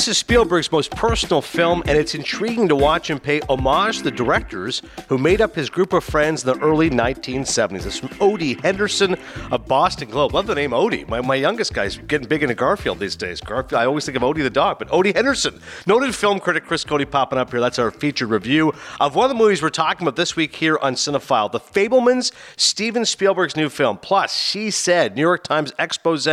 This is Spielberg's most personal film, and it's intriguing to watch him pay homage to the directors who made up his group of friends in the early 1970s. It's from Odie Henderson of Boston Globe. Love the name Odie. My, my youngest guy's getting big into Garfield these days. Garfield, I always think of Odie the dog, but Odie Henderson. Noted film critic Chris Cote popping up here. That's our featured review of one of the movies we're talking about this week here on Cinephile The Fabelmans, Steven Spielberg's new film. Plus, She Said, New York Times expose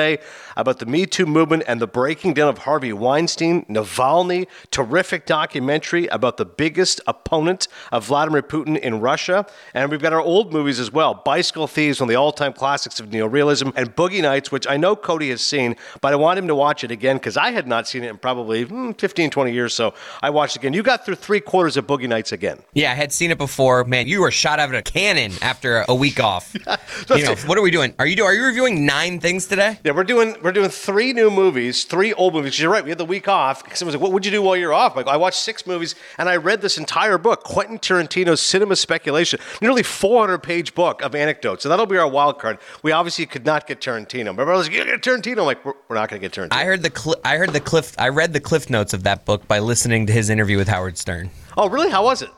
about the Me Too movement and the breaking down of Harvey Weinstein. Navalny, terrific documentary about the biggest opponent of Vladimir Putin in Russia. And we've got our old movies as well Bicycle Thieves, one of the all time classics of neorealism, and Boogie Nights, which I know Cote has seen, but I want him to watch it again because I had not seen it in probably hmm, 15, 20 years. So I watched it again. You got through three quarters of Boogie Nights again. Yeah, I had seen it before. Man, you were shot out of a cannon after a week off. you know, what are we doing? Are you are you reviewing nine things today? Yeah, we're doing we're doing three new movies, three old movies. You're right. We had the week off because was like, "What would you do while you're off?" Like, I watched six movies and I read this entire book, Quentin Tarantino's Cinema Speculation, nearly 400 page book of anecdotes. So that'll be our wild card. We obviously could not get Tarantino. My brother's like, "You get Tarantino." I'm like, we're, we're not going to get Tarantino. I heard the cl- I heard the cliff. I read the cliff notes of that book by listening to his interview with Howard Stern. Oh, really? How was it?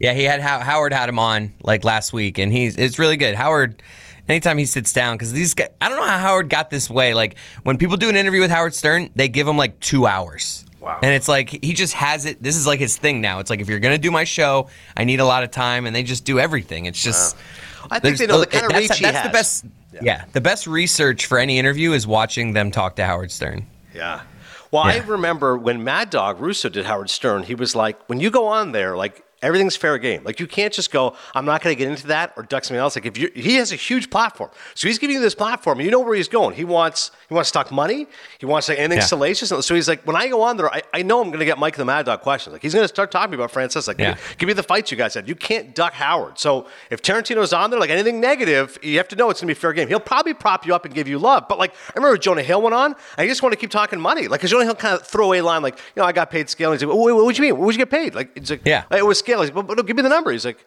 Yeah, he had Howard had him on like last week, and he's it's really good. Howard anytime he sits down because these guys i don't know how howard got this way like when people do an interview with howard stern they give him like two hours Wow. And it's like he just has it. This is like his thing now. It's like if you're gonna do my show, I need a lot of time, and they just do everything. It's just. Wow. I think they know the kind of reach that's, he that's has. the best. Yeah. yeah. the best research for any interview is watching them talk to Howard Stern. Yeah. Well, yeah. I remember when Mad Dog Russo did Howard Stern, he was like, when you go on there, like Everything's fair game. Like you can't just go, I'm not going to get into that or duck something else. Like if you, he has a huge platform, so he's giving you this platform. You know where he's going. He wants he wants to talk money. He wants to anything yeah. salacious. So he's like, when I go on there, I, I know I'm going to get Mike the Mad Dog questions. Like he's going to start talking about Francis. Like, yeah. give, me the fights you guys had. You can't duck Howard. So if Tarantino's on there, like anything negative, you have to know it's going to be fair game. He'll probably prop you up and give you love. But like I remember Jonah Hill went on, I just want to keep talking money. Like because Jonah Hill kind of throw away line like, you know, I got paid scale. And he's like, what, what would you mean? What would you get paid? Like it's like, yeah, it was scale. He's like, but, but give me the number. He's like,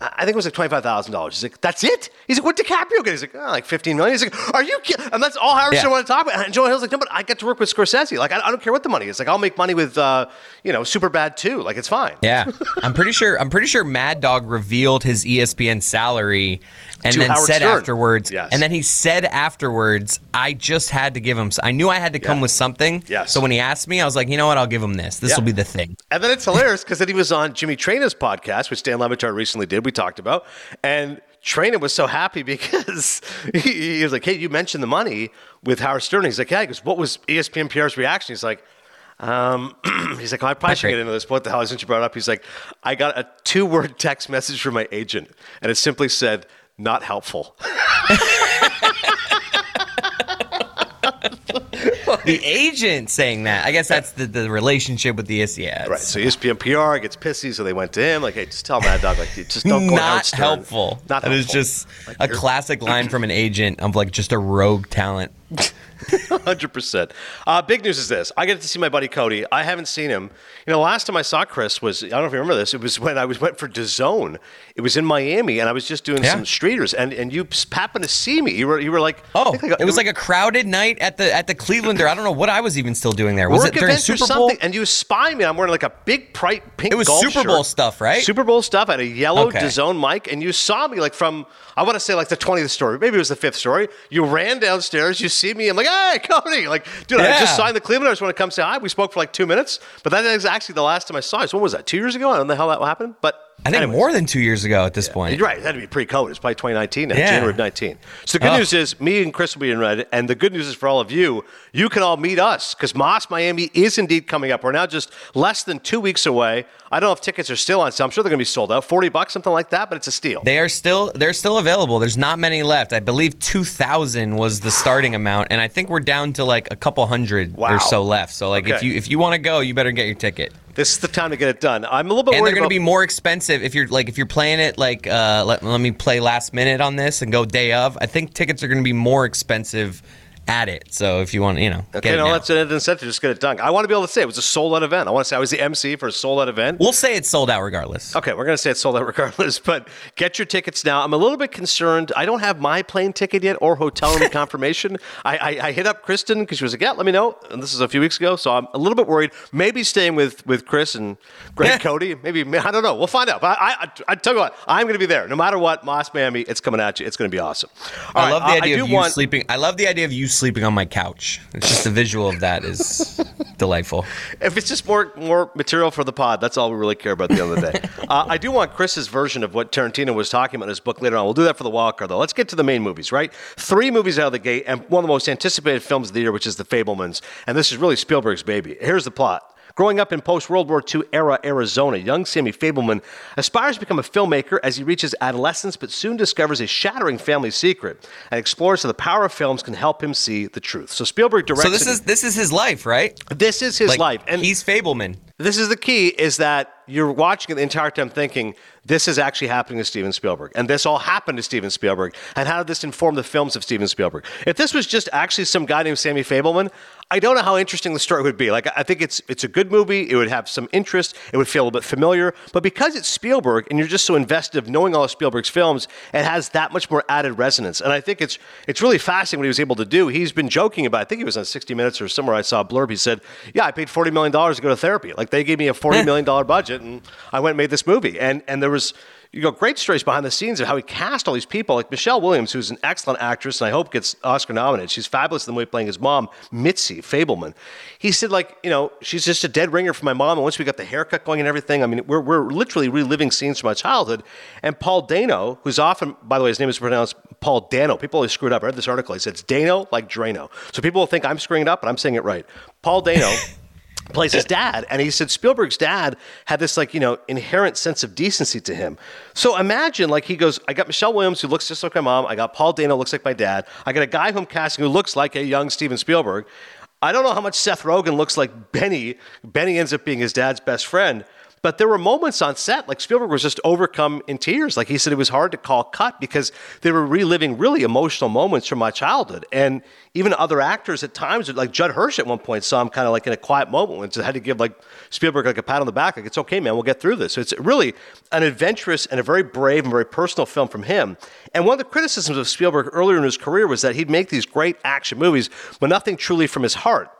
I think it was like twenty five thousand dollars. He's like, that's it. He's like, what DiCaprio get? He's like, oh, like fifteen million. He's like, are you? kidding? And that's all Howard yeah. want to talk about. And Joe Hill's like, no, but I get to work with Scorsese. Like, I, I don't care what the money is. Like, I'll make money with, uh, you know, Super Bad too. Like, it's fine. Yeah, I'm pretty sure. I'm pretty sure Mad Dog revealed his ESPN salary and then Howard said Stern. afterwards, yes. and then he said afterwards, I just had to give him. I knew I had to come yeah. with something. Yes. So when he asked me, I was like, you know what? I'll give him this. This yeah. will be the thing. And then it's hilarious because then he was on Jimmy Traina's podcast, which Dan Le recently did. We talked about, and Traina was so happy because he, he, was like, "Hey, you mentioned the money with Howard Stern." He's like, "Yeah." He goes, "What was ESPN PR's reaction?" He's like. Um, he's like, oh, I probably should get into this. What the hell? Since you brought up, he's like, I got a two-word text message from my agent, and it simply said, "Not helpful." the agent saying that. I guess that's the, the relationship with the ESPN. Right. So ESPN PR gets pissy, so they went to him like, "Hey, just tell Mad Dog like, just don't go Not helpful. Not that helpful. is just like, a classic line from an agent of like just a rogue talent. Hundred percent. Uh, big news is this: I get to see my buddy Cote. I haven't seen him. You know, last time I saw Chris was I don't know if you remember this. It was when I was went for DAZN. It was in Miami, and I was just doing Yeah. some streeters, and and you happened to see me. You were you were like, Oh, I it was like a crowded night at the at the Clevelander. I don't know what I was even still doing there. Was it during Super Bowl? and you spy me. I'm wearing like a big bright pink. It was golf Super Bowl shirt. stuff, right? Super Bowl stuff. I had a yellow Okay. DAZN mic, and you saw me like from I want to say like the twentieth story, maybe it was the fifth story. You ran downstairs. You see me. I'm like, hey, Cote. Like, dude, I just signed the Cleveland. I just want to come say hi. We spoke for like two minutes, but that is actually the last time I saw you. So what was that? Two years ago? I don't know how that happened, but. I think anyways. more than two years ago at this point. You're right. It had to be pre-COVID. It's probably 2019 now, Yeah. January of 19. So the good Oh. news is me and Chris will be in red, and the good news is for all of you, you can all meet us because Moss Miami is indeed coming up. We're now just less than two weeks away. I don't know if tickets are still on sale. I'm sure they're going to be sold out. 40 bucks, something like that, but it's a steal. They are still they're still available. There's not many left. I believe 2000 was the starting amount and I think we're down to like a couple hundred Wow. or so left. So like if Okay. you if you want to go, you better get your ticket. This is the time to get it done. I'm a little bit And worried they're going about to be more expensive if you're like if you're playing it like uh let, let me play last minute on this and go day of. I think tickets are going to be more expensive at it. So if you want, you know, Okay, no, that's an incentive. Just get it done. I want to be able to say it was a sold out event. I want to say I was the MC for a sold out event. We'll say it's sold out regardless. Okay, we're going to say it's sold out regardless, but get your tickets now. I'm a little bit concerned. I don't have my plane ticket yet or hotel room confirmation. I, I, I hit up Kristen because she was like, yeah, let me know. And this is a few weeks ago, so I'm a little bit worried. Maybe staying with, with Chris and Greg Cote. Maybe, I don't know. We'll find out. But I, I, I tell you what, I'm going to be there. No matter what, Moss Miami, it's coming at you. It's going to be awesome. All I right, love the idea of you want- sleeping. I love the idea of you sleeping on my couch. It's just the visual of that is delightful. If it's just more more material for the pod, that's all we really care about the other day. uh, I do want Chris's version of what Tarantino was talking about in his book later on. We'll do that for the wild card, though. Let's get to the main movies, right? Three movies out of the gate, and one of the most anticipated films of the year, which is The Fabelmans. And this is really Spielberg's baby. Here's the plot. Growing up in post World War II era Arizona, young Sammy Fabelman aspires to become a filmmaker as he reaches adolescence, but soon discovers a shattering family secret and explores how the power of films can help him see the truth. So Spielberg directs. So this is this is his life, right? this is his Like, life, and he's Fabelman. this is the key is that you're watching it the entire time thinking this is actually happening to Steven Spielberg. And this all happened to Steven Spielberg. And how did this inform the films of Steven Spielberg? If this was just actually some guy named Sammy Fabelman, I don't know how interesting the story would be. Like I think it's it's a good movie. It would have some interest. It would feel a little bit familiar. But because it's Spielberg and you're just so invested of knowing all of Spielberg's films, it has that much more added resonance. And I think it's it's really fascinating what he was able to do. He's been joking about. I think he was on 60 Minutes or somewhere. I saw a blurb. He said, "Yeah, I paid 40 million dollars to go to therapy. Like they gave me a 40 million dollar budget, and I went and made this movie. And and there was." You know, great stories behind the scenes of how he cast all these people, like Michelle Williams, who's an excellent actress, and I hope gets Oscar nominated. She's fabulous in the movie playing his mom, Mitzi Fabelman. He said, like, you know, she's just a dead ringer for my mom. And once we got the haircut going and everything, I mean, we're, we're literally reliving scenes from my childhood. And Paul Dano, who's often, by the way, his name is pronounced Paul Dano. People always screw it up. I read this article. He said it's Dano like Drano. So people will think I'm screwing it up, but I'm saying it right. Paul Dano plays his dad and he said spielberg's dad had this like you know inherent sense of decency to him. So imagine like he goes i got michelle williams who looks just like my mom. I got paul dano looks like my dad. I got a guy who i'm casting who looks like a young steven spielberg. I don't know how much seth rogen looks like benny. Benny ends up being his dad's best friend but there were moments on set, like Spielberg was just overcome in tears. Like he said, it was hard to call cut because they were reliving really emotional moments from my childhood. And even other actors at times, like Judd Hirsch at one point, saw him kind of like in a quiet moment and just had to give like Spielberg like a pat on the back, like it's okay, man, we'll get through this. So it's really an adventurous and a very brave and very personal film from him. And one of the criticisms of Spielberg earlier in his career was that he'd make these great action movies, but nothing truly from his heart.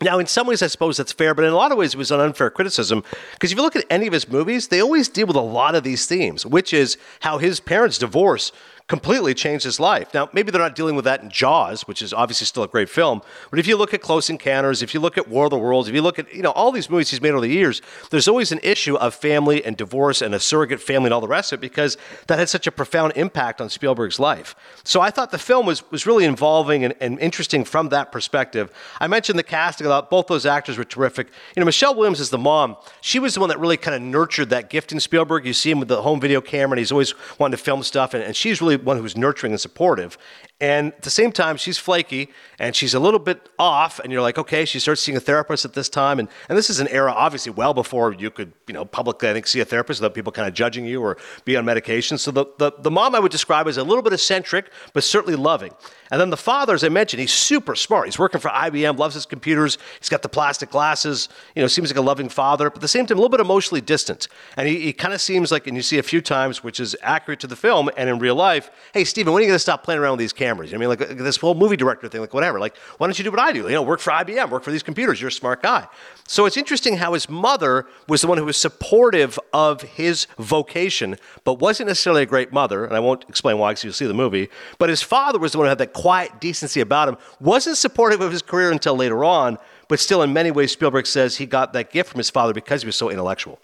Now, in some ways, I suppose that's fair, but in a lot of ways, it was an unfair criticism. Because if you look at any of his movies, they always deal with a lot of these themes, which is how his parents' divorce completely changed his life. Now, maybe they're not dealing with that in Jaws, which is obviously still a great film, but if you look at Close Encounters, if you look at War of the Worlds, if you look at you know all these movies he's made over the years, there's always an issue of family and divorce and a surrogate family and all the rest of it because that had such a profound impact on Spielberg's life. So I thought the film was was really involving and, and interesting from that perspective. I mentioned the casting a lot; both those actors were terrific. You know, Michelle Williams is the mom. She was the one that really kind of nurtured that gift in Spielberg. You see him with the home video camera, and he's always wanting to film stuff, and, and she's really one who's nurturing and supportive. And at the same time, she's flaky and she's a little bit off. And you're like, okay, she starts seeing a therapist at this time. And, and this is an era, obviously, well before you could, you know, publicly, I think, see a therapist without people kind of judging you or be on medication. So the, the, the mom I would describe as a little bit eccentric, but certainly loving. And then the father, as I mentioned, he's super smart. He's working for IBM, loves his computers. He's got the plastic glasses, you know, seems like a loving father, but at the same time, a little bit emotionally distant. And he, he kind of seems like, and you see a few times, which is accurate to the film and in real life, hey, Steven, when are you going to stop playing around with these cameras? I mean, like uh, this whole movie director thing, like whatever. Like, why don't you do what I do? You know, work for IBM, work for these computers. You're a smart guy. So it's interesting how his mother was the one who was supportive of his vocation, but wasn't necessarily a great mother. And I won't explain why because you'll see the movie. But his father was the one who had that quiet decency about him, wasn't supportive of his career until later on, but still, in many ways, Spielberg says he got that gift from his father because he was so intellectual.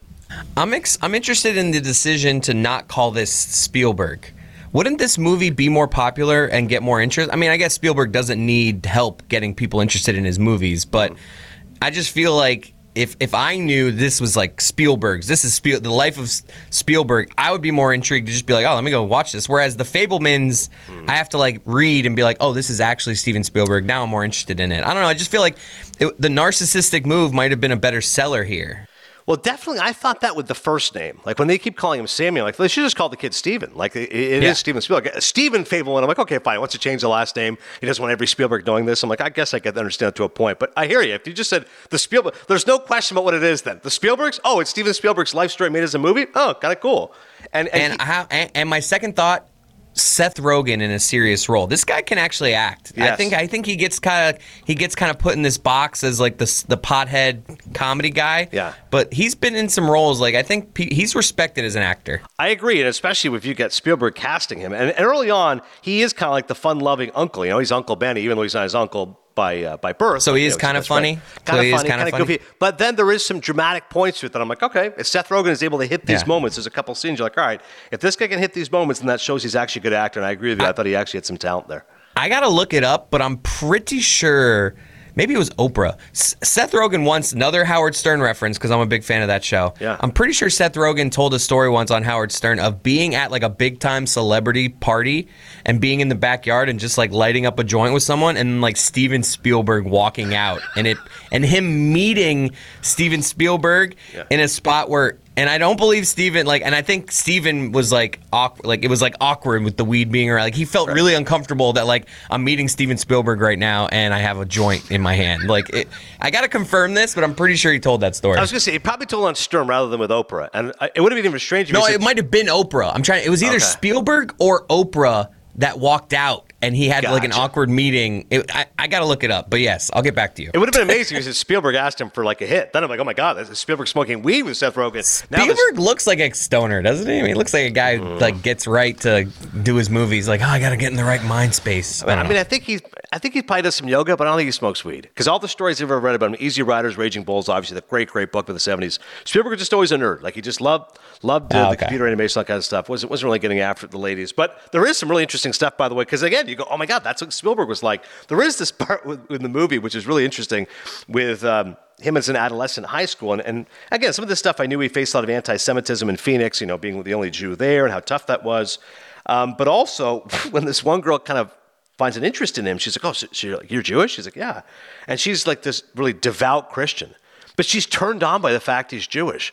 I'm ex- I'm interested in the decision to not call this Spielberg. Wouldn't this movie be more popular and get more interest? I mean, I guess Spielberg doesn't need help getting people interested in his movies, but I just feel like if if I knew this was like Spielberg's, this is Spiel, the life of Spielberg, I would be more intrigued to just be like, oh, let me go watch this. Whereas the Fabelmans, hmm. I have to like read and be like, oh, this is actually Steven Spielberg. Now I'm more interested in it. I don't know. I just feel like it, the narcissistic move might have been a better seller here. Well, definitely, I thought that with the first name. Like when they keep calling him Samuel, like they should just call the kid Steven. Like it, it Yeah. is Steven Spielberg. Uh, Steven Fabelman. I'm like, okay, fine. Wants to change the last name. He doesn't want every Spielberg knowing this. I'm like, I guess I can understand it to a point. But I hear you. If you just said the Spielberg, there's no question about what it is. Then the Spielbergs. Oh, it's Steven Spielberg's life story made as a movie. Oh, kind of cool. And and, And he- I have, and, and my second thought, Seth Rogen in a serious role. This guy can actually act. I think I think he gets kind of he gets kind of put in this box as like the the pothead comedy guy. Yeah. But he's been in some roles like I think he's respected as an actor. I agree, and especially if you get Spielberg casting him. And, and early on, he is kind of like the fun-loving uncle. You know, he's Uncle Benny, even though he's not his uncle by uh, by birth. So he is You know, kinda he's his best funny? Kind of funny, kind of funny? goofy. But then there is some dramatic points to it that I'm like, okay, if Seth Rogen is able to hit these Yeah. moments, there's a couple scenes you're like, all right, if this guy can hit these moments, then that shows he's actually a good actor. And I agree with you. I, thought he actually had some talent there. I gotta look it up, but I'm pretty sure maybe it was Oprah. S- Seth Rogen once another Howard Stern reference because I'm a big fan of that show. Yeah. I'm pretty sure Seth Rogen told a story once on Howard Stern of being at like a big time celebrity party and being in the backyard and just like lighting up a joint with someone and like Steven Spielberg walking out and it and him meeting Steven Spielberg Yeah. in a spot where and I don't believe Steven like and I think Steven was like awkward like it was like awkward with the weed being around like he felt really uncomfortable that like I'm meeting Steven Spielberg right now and I have a joint in my hand like it, I got to confirm this but I'm pretty sure he told that story. I was going to say, he probably told on Stern rather than with Oprah. And I- it would have been even stranger if no, it might have been Oprah. I'm trying it was either Okay. Spielberg or Oprah that walked out and he had like an awkward meeting. It, I I got to look it up. But yes, I'll get back to you. It would have been amazing if Spielberg asked him for like a hit. Then I'm like, oh my god, this is Spielberg smoking weed with Seth Rogen. This- Spielberg looks like a stoner, doesn't he? I mean, he looks like a guy mm. who like gets right to do his movies. Like, oh, I got to get in the right mind space. I, I mean, know. I think he, I think he probably does some yoga, but I don't think he smokes weed. Because all the stories I've ever read about him, Easy Riders, Raging Bulls, obviously the great, great book of the '70s. Spielberg was just always a nerd. Like he just loved, loved uh, Ah, the computer animation, that kind of stuff. wasn't wasn't really getting after the ladies. But there is some really interesting stuff, by the way. Because again, you go, oh my god, that's what Spielberg was like. There is this part with, in the movie which is really interesting with. Um, him as an adolescent in high school. And, and again, some of this stuff I knew he faced a lot of anti Semitism in Phoenix, you know, being the only Jew there and how tough that was. Um, but also, when this one girl kind of finds an interest in him, she's like, Oh, so, so you're, like, you're Jewish? He's like, Yeah. And she's like this really devout Christian, but she's turned on by the fact he's Jewish.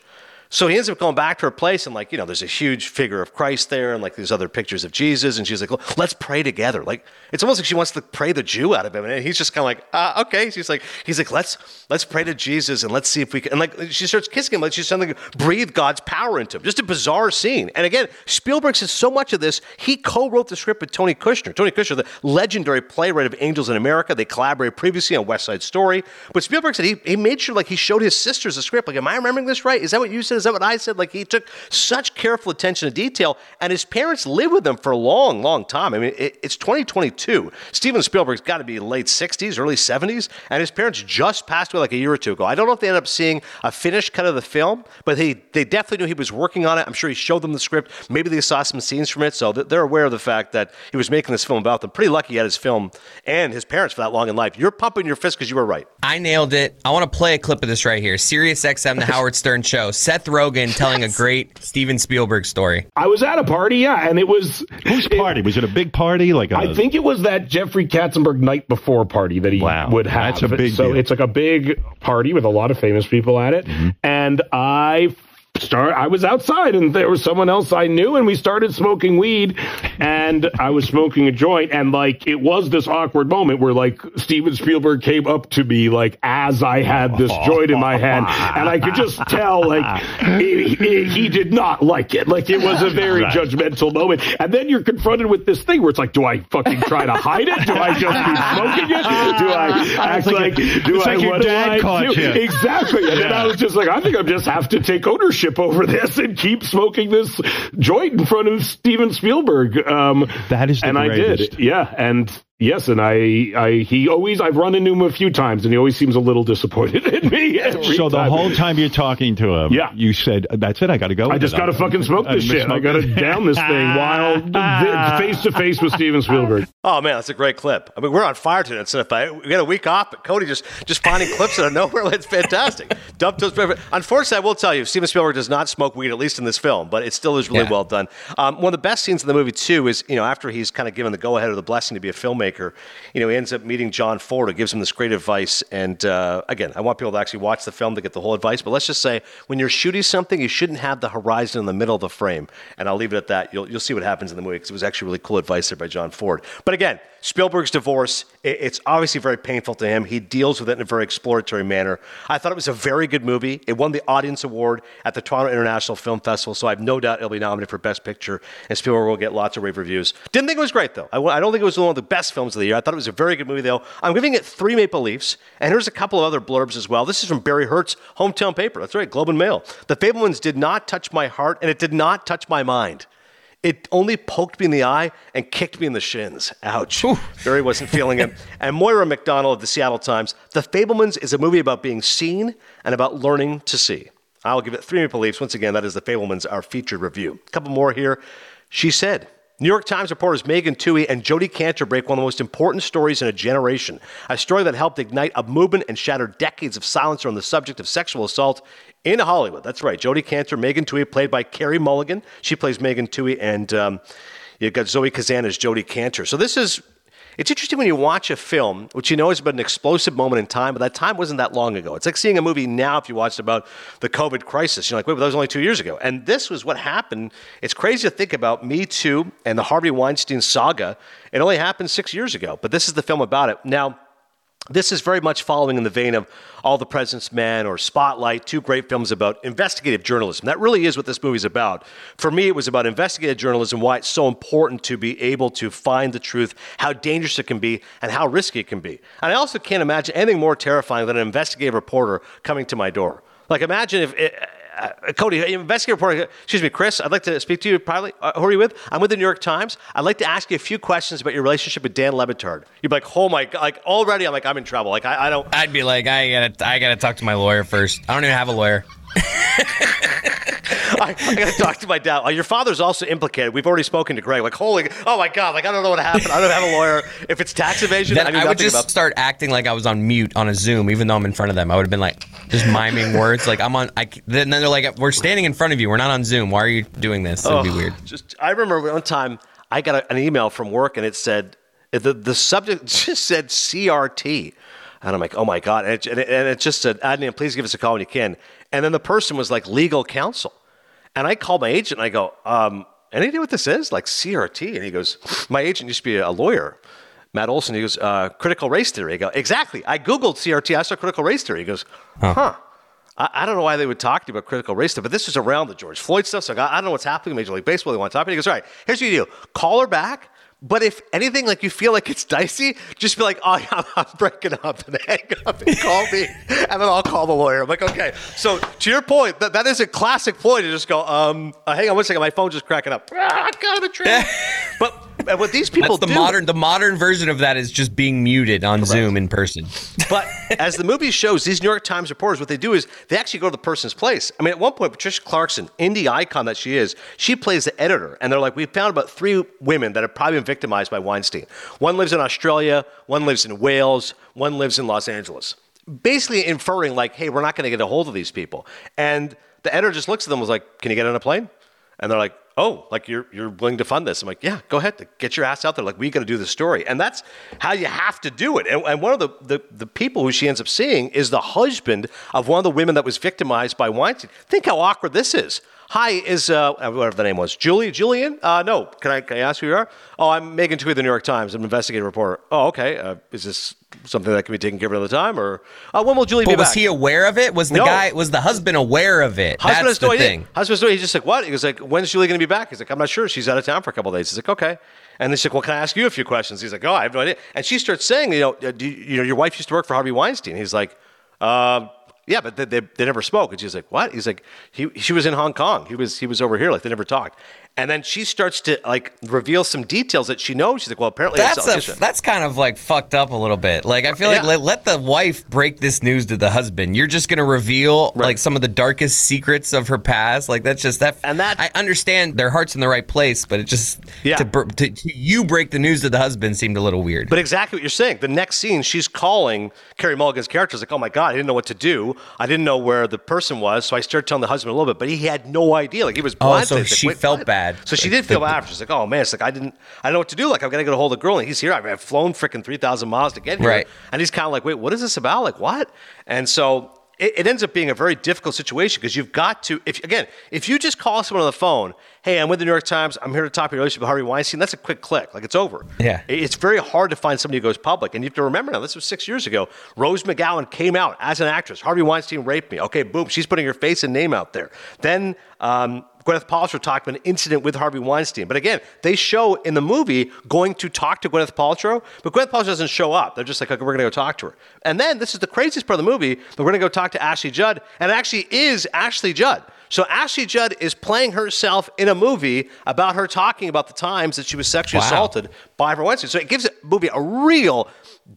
So he ends up going back to her place, and like you know, there's a huge figure of Christ there, and like these other pictures of Jesus, and she's like, "Let's pray together." Like it's almost like she wants to pray the Jew out of him, and he's just kind of like, uh, "Okay." She's like, "He's like, let's let's pray to Jesus, and let's see if we can." And like she starts kissing him, like she's suddenly breathe God's power into him. Just a bizarre scene. And again, Spielberg says so much of this. He co-wrote the script with Tony Kushner. Tony Kushner, the legendary playwright of Angels in America. They collaborated previously on West Side Story, but Spielberg said he, he made sure like he showed his sisters the script. Like, am I remembering this right? Is that what you said? Is that what I said? Like he took such careful attention to detail, and his parents lived with him for a long, long time. I mean, it, it's 2022. Steven Spielberg's got to be late 60s, early 70s, and his parents just passed away like a year or two ago. I don't know if they ended up seeing a finished cut of the film, but they they definitely knew he was working on it. I'm sure he showed them the script. Maybe they saw some scenes from it, so they're aware of the fact that he was making this film about them. Pretty lucky he had his film and his parents for that long in life. You're pumping your fist because you were right. I nailed it. I want to play a clip of this right here. Sirius XM, the Howard Stern Show. Seth Rogen telling a great Steven Spielberg story. I was at a party, yeah, and it was Whose party? Was it a big party? Like a, I think it was that Jeffrey Katzenberg night before party that he Wow, would have. that's a big so deal. it's like a big party with a lot of famous people at it, Mm-hmm. and I start. I was outside, and there was someone else I knew, and we started smoking weed, and I was smoking a joint, and like it was this awkward moment where like Steven Spielberg came up to me like as I had this joint in my hand, and I could just tell like he, did not like it. Like it was a very Right. judgmental moment, and then you're confronted with this thing where it's like, do I fucking try to hide it? Do I just be smoking it? Do I act like like? do it's I? like your what do dad I caught do? you. Exactly. And then I was just like, I think I just have to take ownership over this and keep smoking this joint in front of Steven Spielberg. Um, That is the and I did, yeah, and. Yes, and I, I, he always, I've run into him a few times, and he always seems a little disappointed in me. every So the time. whole time you're talking to him, Yeah. you said, "That's it. I got to go." I just got to fucking smoke this gonna shit. I got to down this thing while face to face with Steven Spielberg. Oh man, that's a great clip. I mean, we're on fire tonight, So if I we got a week off, but Cote just just finding clips out of nowhere. It's fantastic. Dump toast. Unfortunately, I will tell you, Steven Spielberg does not smoke weed, at least in this film, but it still is really Yeah. well done. Um, one of the best scenes in the movie too is you know after he's kind of given the go ahead or the blessing to be a filmmaker. Filmmaker. You know, he ends up meeting John Ford, who gives him this great advice. And uh, again, I want people to actually watch the film to get the whole advice. But let's just say, when you're shooting something, you shouldn't have the horizon in the middle of the frame. And I'll leave it at that. You'll you'll see what happens in the movie because it was actually really cool advice there by John Ford. But again, Spielberg's divorce, it's obviously very painful to him. He deals with it in a very exploratory manner. I thought it was a very good movie. It won the Audience Award at the Toronto International Film Festival, so I have no doubt it'll be nominated for Best Picture, and Spielberg will get lots of rave reviews. Didn't think it was great, though. I, I don't think it was one of the best films of the year. I thought it was a very good movie, though. I'm giving it three Maple Leafs, and here's a couple of other blurbs as well. This is from Barry Hertz' hometown paper. That's right, Globe and Mail. The Fabelmans did not touch my heart, and it did not touch my mind. It only poked me in the eye and kicked me in the shins. Ouch. Barry wasn't feeling it. And Moira Macdonald of the Seattle Times, The Fabelmans is a movie about being seen and about learning to see. I'll give it three Maple Leafs. Once again, that is The Fabelmans, our featured review. A couple more here. She said, New York Times reporters Megan Twohey and Jodi Kantor break one of the most important stories in a generation. A story that helped ignite a movement and shatter decades of silence on the subject of sexual assault in Hollywood. That's right. Jodi Kantor, Megan Twohey, played by Carey Mulligan. She plays Megan Twohey, and um, you've got Zoe Kazan as Jodi Kantor. So this is. It's interesting when you watch a film, which you know is about an explosive moment in time, but that time wasn't that long ago. It's like seeing a movie now if you watched about the COVID crisis. You're like, wait, but that was only two years ago. And this was what happened. It's crazy to think about Me Too and the Harvey Weinstein saga. It only happened six years ago, but this is the film about it. Now, this is very much following in the vein of All the President's Men or Spotlight, two great films about investigative journalism. That really is what this movie is about. For me, it was about investigative journalism, why it's so important to be able to find the truth, how dangerous it can be, and how risky it can be. And I also can't imagine anything more terrifying than an investigative reporter coming to my door. Like, imagine if. Eh, It, uh, Cote, investigative reporter. Excuse me, Chris. I'd like to speak to you privately. Uh, who are you with? I'm with the New York Times. I'd like to ask you a few questions about your relationship with Dan Le Batard. You'd be like, oh my god! Like already, I'm like, I'm in trouble. Like I, I don't. I'd be like, I gotta, I gotta talk to my lawyer first. I don't even have a lawyer. I, I got to talk to my dad. Uh, your father's also implicated. We've already spoken to Greg. Like, holy, oh my god! Like, I don't know what happened. I don't have a lawyer. If it's tax evasion, Then I, knew I would just about. start acting like I was on mute on a Zoom, even though I'm in front of them. I would have been like, just miming words, like I'm on. I, then they're like, "We're standing in front of you. We're not on Zoom. Why are you doing this?" It'd be weird. Just, I remember one time I got a, an email from work and it said the the subject just said CRT, and I'm like, oh my god! And it, and it, and it just said, Adnan, please give us a call when you can. And then the person was like legal counsel, and I call my agent and I go, um, any idea what this is? Like CRT? And he goes, my agent used to be a lawyer. Matt Olson, he goes, uh, critical race theory. I go, exactly. I Googled CRT. I saw critical race theory. He goes, huh. I, I don't know why they would talk to you about critical race stuff, but this was around the George Floyd stuff. So I, got, I don't know what's happening in Major League Baseball. They want to talk. And he goes, all right, here's what you do. Call her back. But if anything, like you feel like it's dicey, just be like, oh, yeah, I'm, I'm breaking up and hang up and call me. And then I'll call the lawyer. I'm like, okay. So to your point, that, that is a classic ploy to just go, um, uh, hang on one second. My phone's just cracking up. Ah, God, I'm train. but uh, what these people That's the do, modern. The modern version of that is just being muted on Zoom in person. But as the movie shows, these New York Times reporters, what they do is they actually go to the person's place. I mean, at one point, Patricia Clarkson, indie icon that she is, she plays the editor. And they're like, we found about three women that have probably been victimized by Weinstein. One lives in Australia, one lives in Wales, one lives in Los Angeles. Basically inferring, like, hey, we're not going to get a hold of these people. And the editor just looks at them and was like, can you get on a plane? And they're like, oh, like you're you're willing to fund this? I'm like, yeah, go ahead, get your ass out there. Like we got to do the story, and that's how you have to do it. And, and one of the, the the people who she ends up seeing is the husband of one of the women that was victimized by Weinstein. Think how awkward this is. Hi, is uh, whatever the name was, Julie, Julian? Uh, no, can I, can I ask who you are? Oh, I'm Megan of the New York Times. I'm an investigative reporter. Oh, okay. Uh, is this something that can be taken care of another time, or uh, when will Julie But be was back? he aware of it? Was the No. guy? Was the husband aware of it? Husband That's has no the thing. Husband has no. He's just like, what? He goes like, when's Julie going to be back? He's like, I'm not sure. She's out of town for a couple of days. He's like, okay. And then she's like, well, can I ask you a few questions? He's like, oh, I have no idea. And she starts saying, you know, uh, do you, you know, your wife used to work for Harvey Weinstein. He's like, um, yeah, but they, they, they never spoke. And she's like, what? He's like, he, she was in Hong Kong. He was he was over here. Like they never talked. And then she starts to like reveal some details that she knows. She's like, well, apparently That's a, that's kind of like fucked up a little bit. Like I feel like Yeah. let, let the wife break this news to the husband. You're just gonna reveal like some of the darkest secrets of her past. Like that's just that. And that- I understand their heart's in the right place, but it just Yeah. to, to, to you break the news to the husband seemed a little weird. But exactly what you're saying. The next scene, she's calling Carey Mulligan's character. Is like, oh my god, I didn't know what to do. I didn't know where the person was, so I started telling the husband a little bit, but he had no idea. Like he was oh, so like, she felt bad. Bad. So she did feel bad. She's like, "Oh man, it's like I didn't, I don't know what to do. Like I've got to get a hold of the girl, and he's here. I've flown freaking three thousand miles to get here, Right. and he's kind of like, wait, what is this about? Like what? And so it, it ends up being a very difficult situation because you've got to, if again, if you just call someone on the phone, hey, I'm with the New York Times. I'm here to talk about your relationship with Harvey Weinstein. That's a quick click. Like it's over. Yeah. It- It's very hard to find somebody who goes public. And you have to remember now, this was six years ago. Rose McGowan came out as an actress. Harvey Weinstein raped me. Okay, boom. She's putting her face and name out there. Then um, Gwyneth Paltrow talked about an incident with Harvey Weinstein. But again, they show in the movie going to talk to Gwyneth Paltrow, but Gwyneth Paltrow doesn't show up. They're just like, okay, we're going to go talk to her. And then this is the craziest part of the movie. We're going to go talk to Ashley Judd, and it actually is Ashley Judd. So Ashley Judd is playing herself in a movie about her talking about the times that she was sexually Wow. assaulted Harvey Weinstein. So it gives the movie a real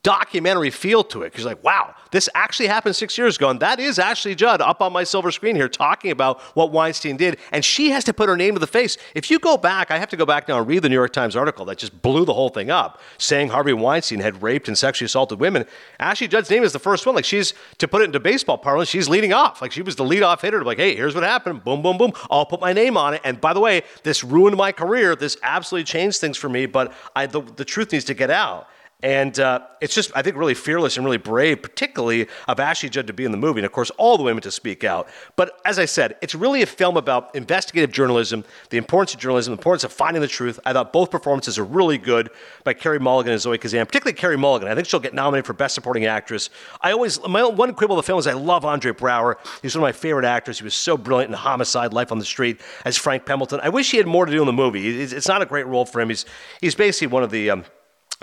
documentary feel to it. Because like, wow, this actually happened six years ago, and that is Ashley Judd up on my silver screen here talking about what Weinstein did, and she has to put her name to the face. If you go back, I have to go back now and read the New York Times article that just blew the whole thing up, saying Harvey Weinstein had raped and sexually assaulted women. Ashley Judd's name is the first one. Like she's to put it into baseball parlance, she's leading off. Like she was the leadoff hitter. Like, hey, here's what happened. Boom, boom, boom. I'll put my name on it. And by the way, this ruined my career. This absolutely changed things for me. But I, the, the truth needs to get out. And uh, it's just, I think, really fearless and really brave, particularly of Ashley Judd to be in the movie, and of course, all the women to speak out. But as I said, it's really a film about investigative journalism, the importance of journalism, the importance of finding the truth. I thought both performances are really good by Carey Mulligan and Zoe Kazan, particularly Carey Mulligan. I think she'll get nominated for Best Supporting Actress. I always, my one quibble of the film is I love Andre Braugher. He's one of my favorite actors. He was so brilliant in Homicide, Life on the Street, as Frank Pembleton. I wish he had more to do in the movie. It's, it's not a great role for him. He's, he's basically one of the. Um,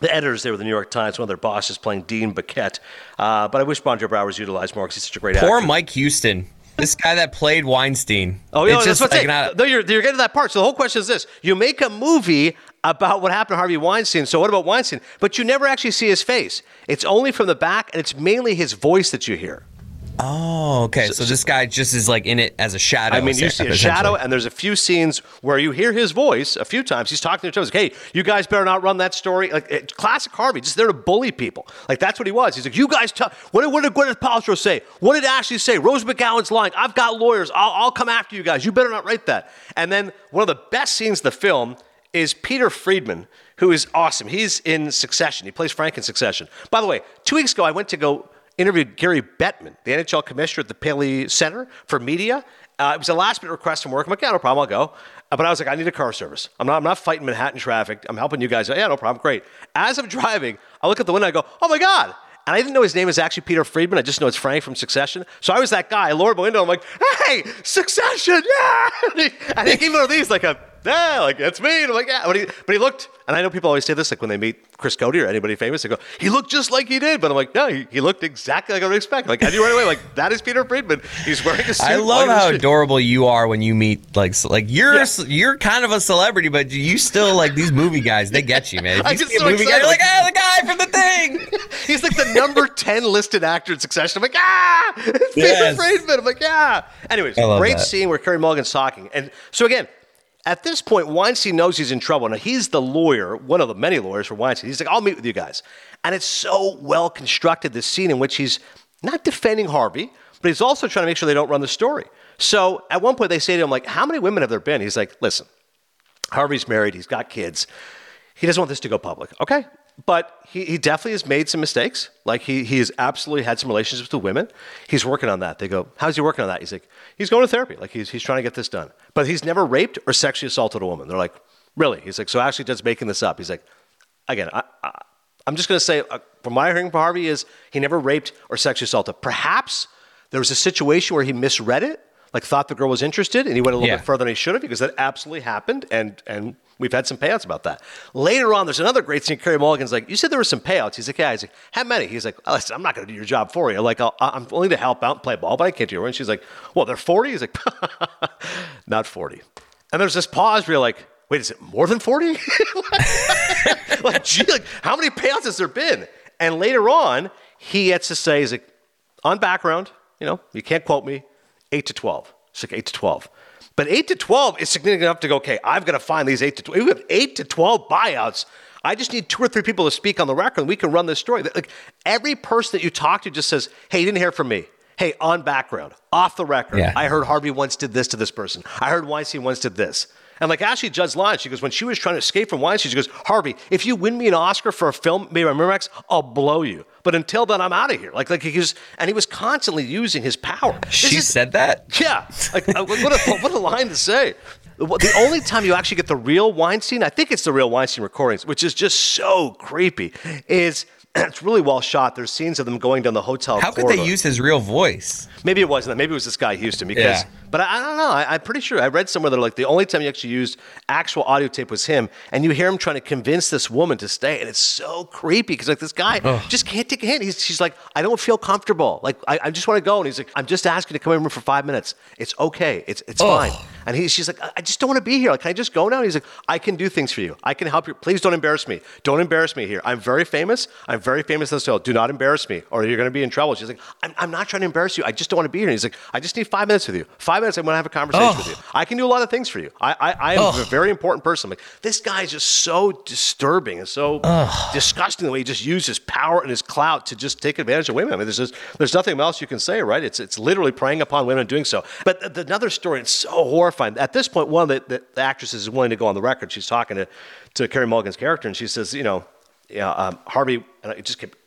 the editors there with the New York Times, one of their bosses playing Dean Baquet. Uh, but I wish Bonjour Braugher was utilized more because he's such a great Poor actor. Poor Mike Houston. This guy that played Weinstein. Oh, yeah, that's just what like saying. not- No, you're, you're getting to that part. So the whole question is this: you make a movie about what happened to Harvey Weinstein. So what about Weinstein? But you never actually see his face. It's only from the back, and it's mainly his voice that you hear. Oh, okay. So, this guy just is like in it as a shadow. I mean, you see a shadow, and there's a few scenes where you hear his voice a few times. He's talking to each other. Like, hey, you guys better not run that story. Like eh, classic Harvey, just there to bully people. Like that's what he was. He's like, you guys tell. What did, what did Gwyneth Paltrow say? What did Ashley say? Rose McGowan's lying. I've got lawyers. I'll, I'll come after you guys. You better not write that. And then one of the best scenes in the film is Peter Friedman, who is awesome. He's in Succession. He plays Frank in Succession. By the way, two weeks ago, I went to go interviewed Gary Bettman, the NHL commissioner at the Paley Center for media. Uh, it was a last minute request from work. I'm like, yeah, no problem, I'll go. Uh, but I was like, I need a car service. I'm not, I'm not fighting Manhattan traffic. I'm helping you guys. Yeah, no problem, great. As I'm driving, I look at the window, I go, oh my God. And I didn't know his name is actually Peter Friedman. I just know it's Frank from Succession. So I was that guy. I lowered window. I'm like, hey, Succession, yeah. And he, and he gave one of these, like a, yeah, like that's me. And I'm like, yeah. But he, but he looked, and I know people always say this, like when they meet Chris Cote or anybody famous, they go, he looked just like he did. But I'm like, no, he, he looked exactly like I would expect. Like I knew right away, like that is Peter Friedman. He's wearing a suit. I love how adorable you are when you meet like like you're Yeah. a you're kind of a celebrity, but you still like these movie guys. They get you, man. If I you get so movie guy, excited, you're like, ah, the guy from the thing. He's like the number 10 listed actor in Succession. I'm like, ah, it's Yes. Peter Friedman. I'm like, yeah. Anyways, great that. scene where Carey Mulligan's talking. And so again, at this point, Weinstein knows he's in trouble. Now, he's the lawyer, one of the many lawyers for Weinstein. He's like, I'll meet with you guys. And it's so well constructed, this scene in which he's not defending Harvey, but he's also trying to make sure they don't run the story. So at one point, they say to him, like, how many women have there been? He's like, listen, Harvey's married, he's got kids. He doesn't want this to go public, okay? But he, he definitely has made some mistakes. Like he, he has absolutely had some relationships with women. He's working on that. They go, How's he working on that? He's like, He's going to therapy. Like he's, he's trying to get this done. But he's never raped or sexually assaulted a woman. They're like, Really? He's like, So actually, just making this up. He's like, Again, I, I, I'm just going to say, uh, from my hearing from Harvey, is he never raped or sexually assaulted. Perhaps there was a situation where he misread it, like thought the girl was interested, and he went a little Yeah. bit further than he should have because that absolutely happened, and and we've had some payouts about that. Later on, there's another great scene. Carey Mulligan's like, "You said there were some payouts." He's like, "Yeah." He's like, "How many?" He's like, oh, "Listen, I'm not going to do your job for you. Like, I'll, I'm willing to help out and play ball, but I can't do it." And she's like, "Well, they're 40." He's like, "Not 40." And there's this pause where you're like, "Wait, is it more than 40?" like, gee, like, how many payouts has there been? And later on, he gets to say, he's like, on background, you know, you can't quote me, 8 to 12. It's like 8 to 12. But 8 to 12 is significant enough to go, okay, I've got to find these 8 to 12. We have 8 to 12 buyouts. I just need two or three people to speak on the record and we can run this story. Like every person that you talk to just says, hey, you didn't hear from me. Hey, on background, off the record, Yeah. I heard Harvey once did this to this person. I heard Weinstein once did this. And like Ashley Judd's line, she goes, when she was trying to escape from Weinstein, she goes, Harvey, if you win me an Oscar for a film made by Miramax, I'll blow you. But until then, I'm out of here. Like, like he was, and he was constantly using his power. This She is- said that. yeah. Like, uh, what, a, what a line to say. The only time you actually get the real Weinstein, I think it's the real Weinstein recordings, which is just so creepy, is it's really well shot. There's scenes of them going down the hotel How could they use his real voice? Maybe it wasn't that. Maybe it was this guy Houston. Because, Yeah. But I, I don't know. I, I'm pretty sure I read somewhere that like the only time he actually used actual audio tape was him, and you hear him trying to convince this woman to stay, and it's so creepy because like this guy just can't take a hint. He's, she's like, I don't feel comfortable. Like I, I just want to go, and he's like, I'm just asking to come in room for five minutes. It's okay. It's it's fine. And he, she's like, I, I just don't want to be here. Like, can I just go now? And he's like, I can do things for you. I can help you. Please don't embarrass me. Don't embarrass me here. I'm very famous. I'm very famous in this hotel. Do not embarrass me, or you're going to be in trouble. She's like, I'm, I'm not trying to embarrass you. I just don't want to be here. And he's like, I just need five minutes with you. Five minutes. I'm going to have a conversation with you. I can do a lot of things for you. I, I, I am a very important person. Like, this guy is just so disturbing and so disgusting the way he just used his power and his clout to just take advantage of women. I mean, there's just, there's nothing else you can say, right? It's it's literally preying upon women and doing so. But th- th- another story, it's so horrifying. At this point, one of the, the, the actresses is willing to go on the record. She's talking to to Carey Mulligan's character, and she says, you know, yeah, um, Harvey, and I just kept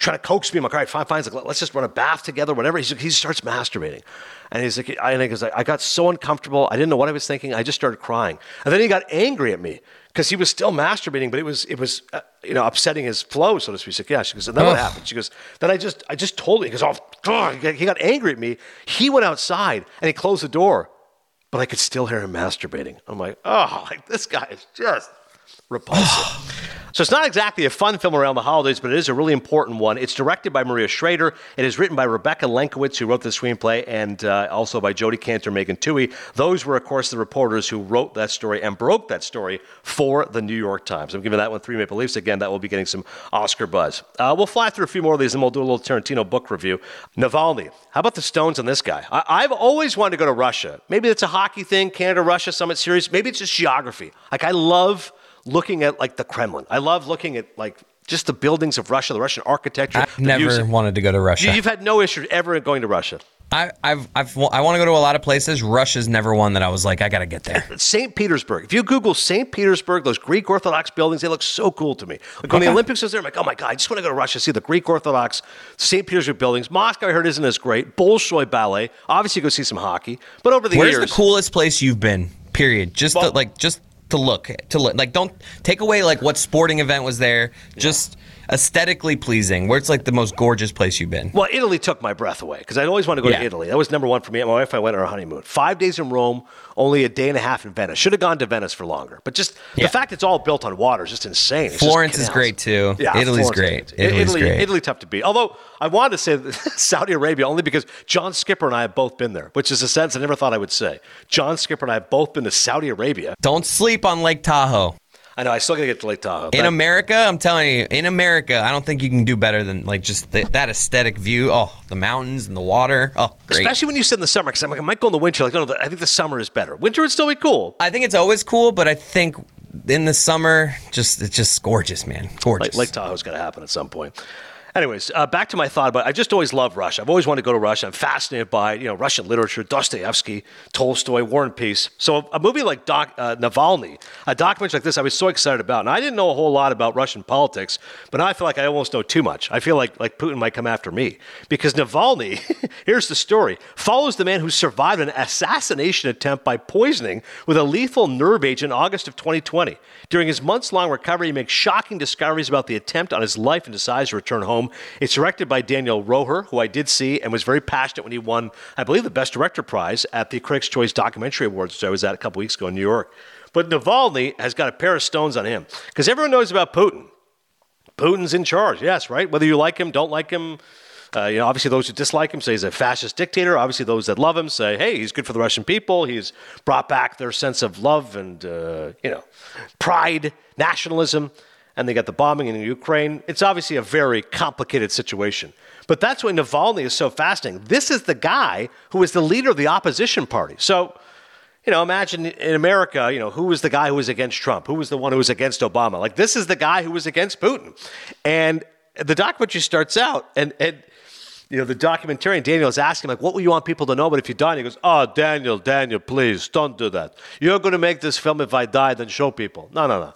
trying to coax me. I'm like, all right, fine, fine. He's like, let's just run a bath together, whatever. He's like, he starts masturbating. And he's like, I, and he goes, I got so uncomfortable. I didn't know what I was thinking. I just started crying. And then he got angry at me because he was still masturbating, but it was, it was, uh, you know, upsetting his flow, so to speak. She's like, yeah. She goes, and then what happened? She goes, then I just, I just told him. He goes, oh, ugh." He got- he got angry at me. He went outside and he closed the door, but I could still hear him masturbating. I'm like, oh, like this guy is just repulsive. so it's not exactly a fun film around the holidays, but it is a really important one. It's directed by Maria Schrader. It is written by Rebecca Lenkiewicz, who wrote the screenplay, and uh, also by Jodi Kantor, Megan Twohey. Those were, of course, the reporters who wrote that story and broke that story for the New York Times. I'm giving that one three Maple Leafs. Again, that will be getting some Oscar buzz. Uh, we'll fly through a few more of these, and we'll do a little Tarantino book review. Navalny. How about the Stones on this guy? I- I've always wanted to go to Russia. Maybe it's a hockey thing, Canada Russia Summit Series. Maybe it's just geography. Like I love looking at like the Kremlin. I love looking at like just the buildings of Russia, the Russian architecture. I've never music. wanted to go to Russia. You- You've had no issue ever going to Russia. I, I've, I've, I want to go to a lot of places. Russia's never one that I was like, I got to get there. St. Petersburg. If you Google St. Petersburg, those Greek Orthodox buildings, they look so cool to me. Like when the Olympics was there, I'm like, oh my God, I just want to go to Russia, see the Greek Orthodox St. Petersburg buildings. Moscow, I heard, isn't as great. Bolshoi Ballet. Obviously, go see some hockey. But over the Where's years. Where's the coolest place you've been? Period. Just Well- to, like, just to look, to look. Like, don't take away like what sporting event was there. Just aesthetically pleasing. Where it's like the most gorgeous place you've been. Well, Italy took my breath away because I'd always wanted to go Yeah. to Italy. That was number one for me. My wife and I went on our honeymoon. Five days in Rome, only a day and a half in Venice. Should have gone to Venice for longer. But just Yeah. the fact it's all built on water is just insane. It's just Florence is great, too. Yeah, Italy's Florence great. Italy's Italy, great. Italy tough to beat. Although I wanted to say Saudi Arabia only because John Skipper and I have both been there, which is a sentence I never thought I would say. John Skipper and I have both been to Saudi Arabia. Don't sleep on Lake Tahoe. I know I still got to get to Lake Tahoe. In America, I'm telling you, in America, I don't think you can do better than like just th- that aesthetic view. Oh, the mountains and the water. Oh, great. Especially when you said in the summer, because I'm like, I might go in the winter. Like, no, no, I think the summer is better. Winter would still be cool. I think it's always cool, but I think in the summer, just it's just gorgeous, man. Gorgeous. Lake, Lake Tahoe's got to happen at some point. Anyways, uh, back to my thought about. I just always love Russia. I've always wanted to go to Russia. I'm fascinated by you know Russian literature, Dostoevsky, Tolstoy, War and Peace. So a movie like Doc, uh, Navalny, a documentary like this, I was so excited about. And I didn't know a whole lot about Russian politics, but now I feel like I almost know too much. I feel like like Putin might come after me because Navalny. here's the story: follows the man who survived an assassination attempt by poisoning with a lethal nerve agent in August of 2020. During his months-long recovery, he makes shocking discoveries about the attempt on his life and decides to return home. It's directed by Daniel Roher, who I did see and was very passionate when he won, I believe, the Best Director prize at the Critics' Choice Documentary Awards, which I was at a couple weeks ago in New York. But Navalny has got a pair of stones on him because everyone knows about Putin. Putin's in charge, yes, right? Whether you like him, don't like him. Uh, you know, obviously, those who dislike him say he's a fascist dictator. Obviously, those that love him say, "Hey, he's good for the Russian people. He's brought back their sense of love and uh, you know, pride, nationalism." And they got the bombing in Ukraine. It's obviously a very complicated situation. But that's why Navalny is so fascinating. This is the guy who is the leader of the opposition party. So you know, imagine in America, you know, who was the guy who was against Trump? Who was the one who was against Obama? Like, this is the guy who was against Putin. And the documentary starts out, and, and you know, the documentarian Daniel is asking like, "What will you want people to know?" But if you die, and he goes, "Oh, Daniel, Daniel, please don't do that. You're going to make this film if I die, then show people." No, no, no.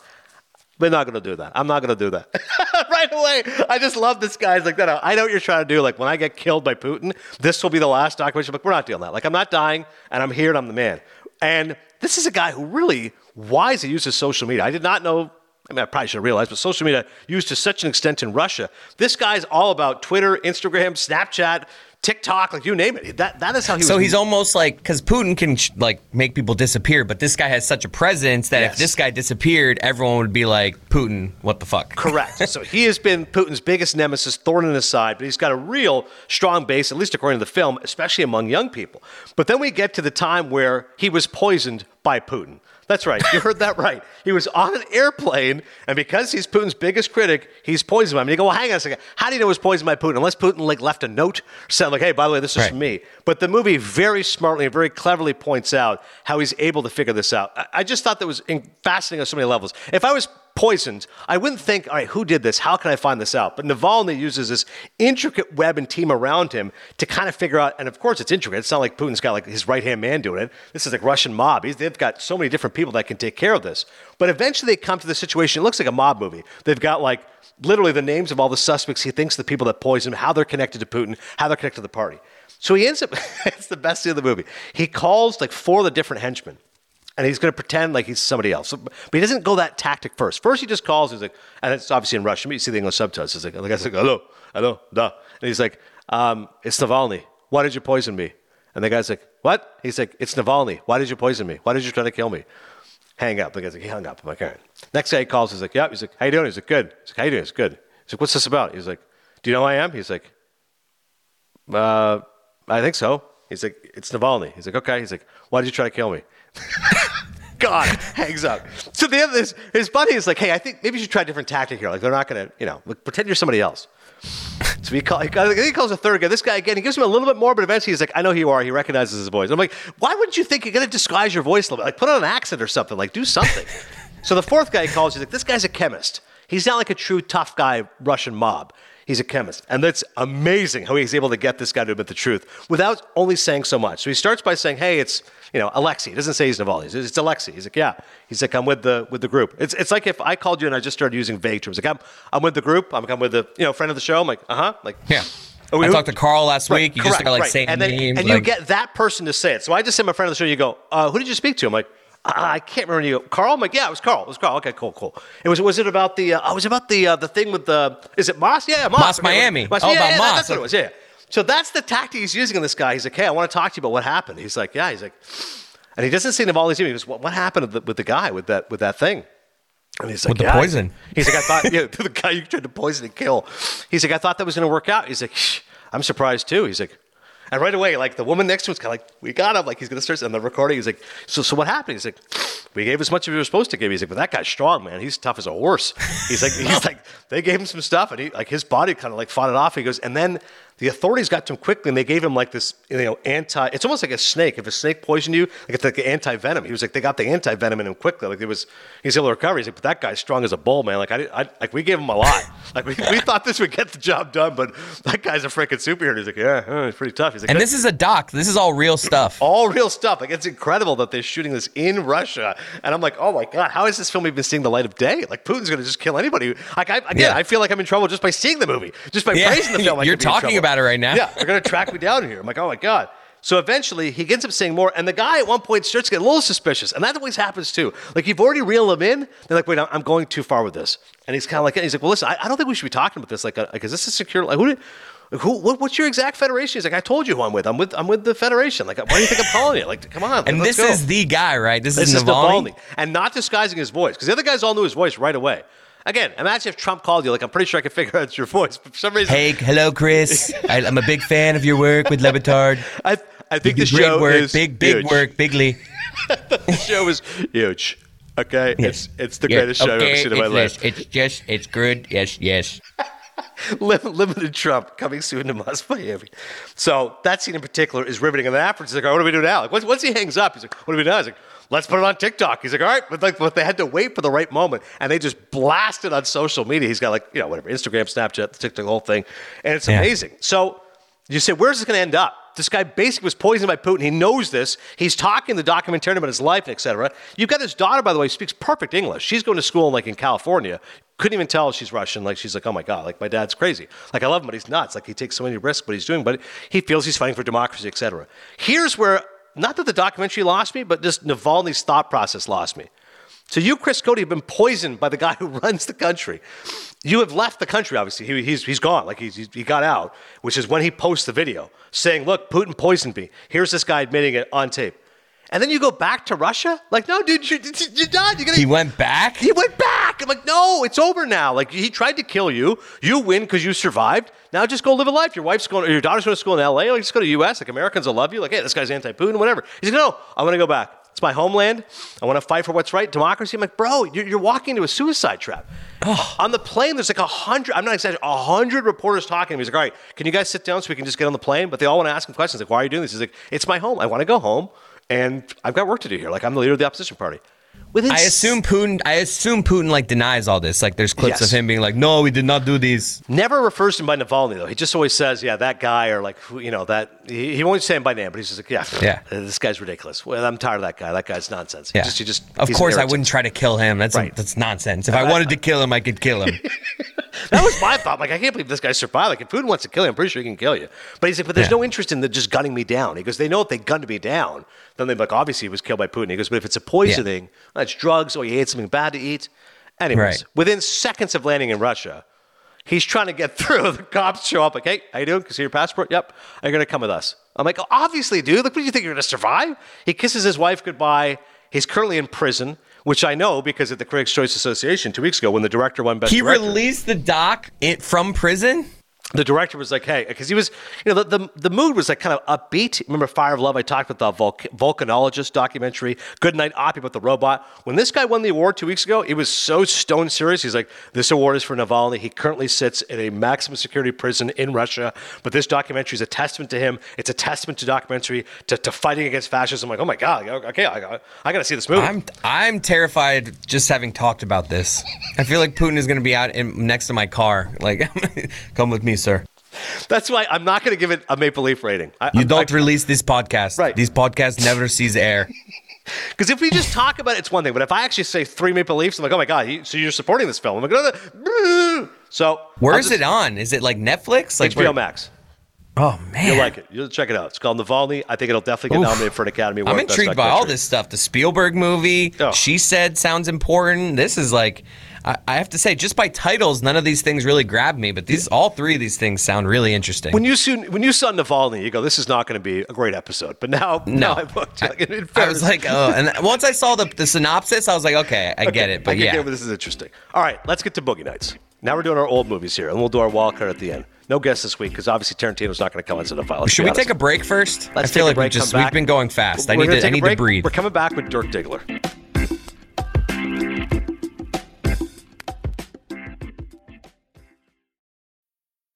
We're not going to do that. I'm not going to do that. right away. I just love this guy's like, no, I know what you're trying to do. Like, when I get killed by Putin, this will be the last documentary. Like, we're not doing that. Like, I'm not dying, and I'm here, and I'm the man. And this is a guy who really wisely uses social media. I did not know I mean, I probably should have realized, but social media used to such an extent in Russia. This guy's all about Twitter, Instagram, Snapchat, TikTok, like you name it. That that is how he. So was, he's almost like because Putin can sh- like make people disappear, but this guy has such a presence that Yes. if this guy disappeared, everyone would be like, "Putin, what the fuck?" Correct. so he has been Putin's biggest nemesis, thorn in his side, but he's got a real strong base, at least according to the film, especially among young people. But then we get to the time where he was poisoned by Putin. That's right. You heard that right. He was on an airplane, and because he's Putin's biggest critic, he's poisoned by him. And you go, well, hang on a second. How do you know it was poisoned by Putin? Unless Putin like left a note, said like, hey, by the way, this is Right. from me. But the movie very smartly and very cleverly points out how he's able to figure this out. I, I just thought that was in- fascinating on so many levels. If I was poisoned, I wouldn't think, all right, who did this? How can I find this out? But Navalny uses this intricate web and team around him to kind of figure out, and of course it's intricate. It's not like Putin's got like his right hand man doing it. This is like Russian mob. He's, they've got so many different people that can take care of this. But eventually they come to the situation, it looks like a mob movie. They've got like literally the names of all the suspects he thinks the people that poisoned him, how they're connected to Putin, how they're connected to the party. So he ends up, it's the best scene of the movie. He calls like four of the different henchmen and he's going to pretend like he's somebody else. So- but he doesn't go that tactic first. First, he just calls. He's like, and it's obviously in Russian, but you see the English subtitles. He's like, the guy's like, hello, hello, da. And he's like, um, it's Navalny. Why did you poison me? And the guy's like, what? He's like, it's Navalny. Why did you poison me? Why did you try to kill me? Hang up. The guy's like, he hung up. I'm like, all right. Next guy he calls. He's like, yeah. He's like, how you doing? He's like, good. He's like, how you doing? He's good. He's like, what's this about? He's like, do you know who I am? He's like, uh, I think so. He's like, it's Navalny. He's like, okay. He's like, why did you try to kill me? God, hangs up. So the other, his, his buddy is like, hey, I think maybe you should try a different tactic here. Like, they're not going to, you know, like, pretend you're somebody else. So he, call, he, calls- he calls a third guy. This guy, again, he gives him a little bit more, but eventually he's like, I know who you are. He recognizes his voice. I'm like, why wouldn't you think you're going to disguise your voice a little bit? Like, put on an accent or something. Like, do something. so the fourth guy he calls, he's like, this guy's a chemist. He's not like a true tough guy Russian mob. He's a chemist. And that's amazing how he's able to get this guy to admit the truth without only saying so much. So he starts by saying, hey, it's, you know, Alexei. He doesn't say he's Navalny. He It's Alexei. He's like, yeah. He's like, I'm with the with the group. It's, it's like if I called you and I just started using vague terms. Like, I'm, I'm with the group. I'm, I'm with the, you know, friend of the show. I'm like, uh-huh. Like, Yeah. Oh, we- I talked to Carl last Right, week. You just correct, start like right. saying and then, names. and you get that person to say it. So I just said my friend of the show. You go, uh, who did you speak to? I'm like, I can't remember. You Carl. I'm like, yeah, it was Carl. It was Carl. Okay, cool, cool. It was. Was it about the? Uh, oh, it was about the uh, the thing with the. Is it Moss? Yeah, Moss. Moss Okay, Miami. Moss, Oh, yeah, about yeah, Moss. That's what it was. Yeah. So that's the tactic he's using on this guy. He's like, hey, I want to talk to you about what happened. He's like, yeah. He's like, and he doesn't say Navalny's name. He goes, what, what happened with the, with the guy with that with that thing? And he's like, With the "Yeah." poison. He's like, I thought, yeah, the guy you tried to poison and kill. He's like, I thought that was going to work out. He's like, Shh, I'm surprised too. He's like, and right away, like the woman next to him's kind of like, we got him. Like he's going to start And the recording. He's like, so, so what happened? He's like, we gave as much as we were supposed to give. He's like, but that guy's strong, man. He's tough as a horse. He's like, he's like, they gave him some stuff, and he like his body kind of like fought it off. He goes, and then the authorities got to him quickly, and they gave him like this, you know, anti. It's almost like a snake. If a snake poisoned you, like it's like anti venom. He was like, they got the anti venom in him quickly. Like it was, he's able to recover. He's like, but that guy's strong as a bull, man. Like I, I like we gave him a lot. Like we, we thought this would get the job done, but that guy's a freaking superhero. He's like, yeah, uh, it's pretty tough. He's like, and this is a doc. This is all real stuff. all real stuff. Like it's incredible that they're shooting this in Russia, and I'm like, oh my god, how is this film even seeing the light of day? Like Putin's going to just kill anybody. Like I, again, Yeah. I feel like I'm in trouble just by seeing the movie, just by Yeah. praising the film. You're could be in talking trouble. About it right now. Yeah, they're to track me down here. I'm like, oh my god. So eventually, he ends up saying more, and the guy at one point starts getting a little suspicious, and that always happens too. Like you've already reeled him in, they're like, wait, I'm- going too far with this, and he's kind of like, he's like, well, listen, I, I don't think we should be talking about this. Like, uh, like is this a secure? Like, who? Did, who, what, what's your exact federation? He's like, I told you who I'm with. I'm with, I'm with the federation. Like, why do you think I'm calling you? Like, come on. and this go. is the guy, right? This, This is is Navalny. Navalny, and not disguising his voice because the other guys all knew his voice right away. Again, imagine if Trump called you. Like, I'm pretty sure I could figure out it's your voice, but for some reason, Hey, hello, Chris. I, I'm a big fan of your work with Le Batard. I, I think the show work, is big, big huge. work, bigly. The show is huge. Okay, it's it's the Yes, greatest show I've ever seen in my life. It's just, it's good. Yes, yes. Limited Trump coming soon to Mos Miami. So that scene in particular is riveting. And then afterwards, he's like, "All right, what do we do now? Like, once, once he hangs up, he's like, what do we do? now?" He's like, let's put it on TikTok. He's like, all right, but like, but they had to wait for the right moment, and they just blasted on social media. He's got like, you know, whatever, Instagram, Snapchat, the TikTok, the whole thing, and it's Yeah. amazing. So You say, where's this going to end up? This guy basically was poisoned by Putin. He knows this. He's talking the documentarian about his life, etc. You've got his daughter, by the way, speaks perfect English. She's going to school like in California. Couldn't even tell she's Russian. Like she's like, oh my god, like my dad's crazy. Like I love him, but he's nuts. Like he takes so many risks, what he's doing, but he feels he's fighting for democracy, etc. Here's where not that the documentary lost me, but just Navalny's thought process lost me. So you, Chris Cote, have been poisoned by the guy who runs the country. You have left the country, obviously. He, he's, he's gone. Like, he's, he got out, which is when he posts the video saying, look, Putin poisoned me. Here's this guy admitting it on tape. And then you go back to Russia? Like, no, dude, you're, you're done. You're gonna, He went back? He went back. I'm like, no, it's over now. Like, he tried to kill you. You win because you survived. Now just go live a life. Your wife's going, or your daughter's going to school in LA. Like, just go to the US. Like, Americans will love you. Like, hey, this guy's anti Putin, whatever. He's like, no, I want to go back. It's my homeland. I want to fight for what's right, democracy. I'm like, bro, you're, you're walking into a suicide trap. on the plane, there's like a hundred, I'm not exaggerating, a hundred reporters talking to me. He's like, all right, can you guys sit down so we can just get on the plane? But they all want to ask him questions like, why are you doing this? He's like, it's my home. I want to go home and I've got work to do here. Like, I'm the leader of the opposition party. Within I assume Putin. I assume Putin like denies all this. Like, there's clips Yes. of him being like, "No, we did not do these." Never refers to him by Navalny though. He just always says, "Yeah, that guy," or like, you know, that he, he won't say him by name, but he's just like, "Yeah, Yeah. uh, this guy's ridiculous. Well, I'm tired of that guy. That guy's nonsense." He Yeah. just, just, of course, I wouldn't try to kill him. That's Right. that's nonsense. If I wanted to kill him, I could kill him. That was my thought. Like, I can't believe this guy survived. Like, if Putin wants to kill you, I'm pretty sure he can kill you. But he's like, but there's Yeah. no interest in the just gunning me down. He goes, they know if they gunned me down, then they'd be like, obviously he was killed by Putin. He goes, but if it's a poisoning, that's drugs, or he ate something bad to eat. Anyways, Right. within seconds of landing in Russia, he's trying to get through. The cops show up like, hey, how you doing? Can see your passport? Yep. Are you going to come with us? I'm like, oh, obviously, dude. Like, what do you think? You're going to survive? He kisses his wife goodbye. He's currently in prison, which I know because at the Critics' Choice Association two weeks ago when the director won Best he Director. released the doc it, from prison. The director was like, "Hey," because he was, you know, the, the the mood was like kind of upbeat. Remember Fire of Love? I talked about the Vulc- volcanologist documentary, Good Night Oppy about the robot. When this guy won the award two weeks ago, it was so stone serious. He's like, "This award is for Navalny. He currently sits in a maximum security prison in Russia, but this documentary is a testament to him. It's a testament to documentary to, to fighting against fascism." I'm like, "Oh my god, okay, I got, I got to see this movie." I'm I'm terrified just having talked about this. I feel like Putin is going to be out in, next to my car. Like, come with me, sir. That's why I'm not going to give it a Maple Leaf rating. I, You I- don't I- release this podcast. Right. These podcasts never sees air. Because if we just talk about it, it's one thing. But if I actually say three Maple Leafs, I'm like, oh my God, you, so you're supporting this film. I'm like. So Where is it on? Is it like Netflix? Like HBO where- Max. Oh man, You'll like it. You'll check it out. It's called Navalny. I think it'll definitely get Oof. nominated for an Academy Award. I'm intrigued by all this stuff. The Spielberg movie, Oh. She Said sounds important. This is like, I, I have to say, just by titles, none of these things really grab me. But these, all three of these things sound really interesting. When you see, when you saw Navalny, you go, "This is not going to be a great episode." But now, now I've looked. Like, I was like, oh, and once I saw the, the synopsis, I was like, okay, I get it. But I yeah, get this is interesting. All right, let's get to Boogie Nights. Now we're doing our old movies here, and we'll do our wild card at the end. No guests this week because obviously Tarantino's not going to come into the file. should we take a break first? Let's I feel take a like break, we just, we've been going fast. I We're need gonna to I need to breathe. We're coming back with Dirk Diggler.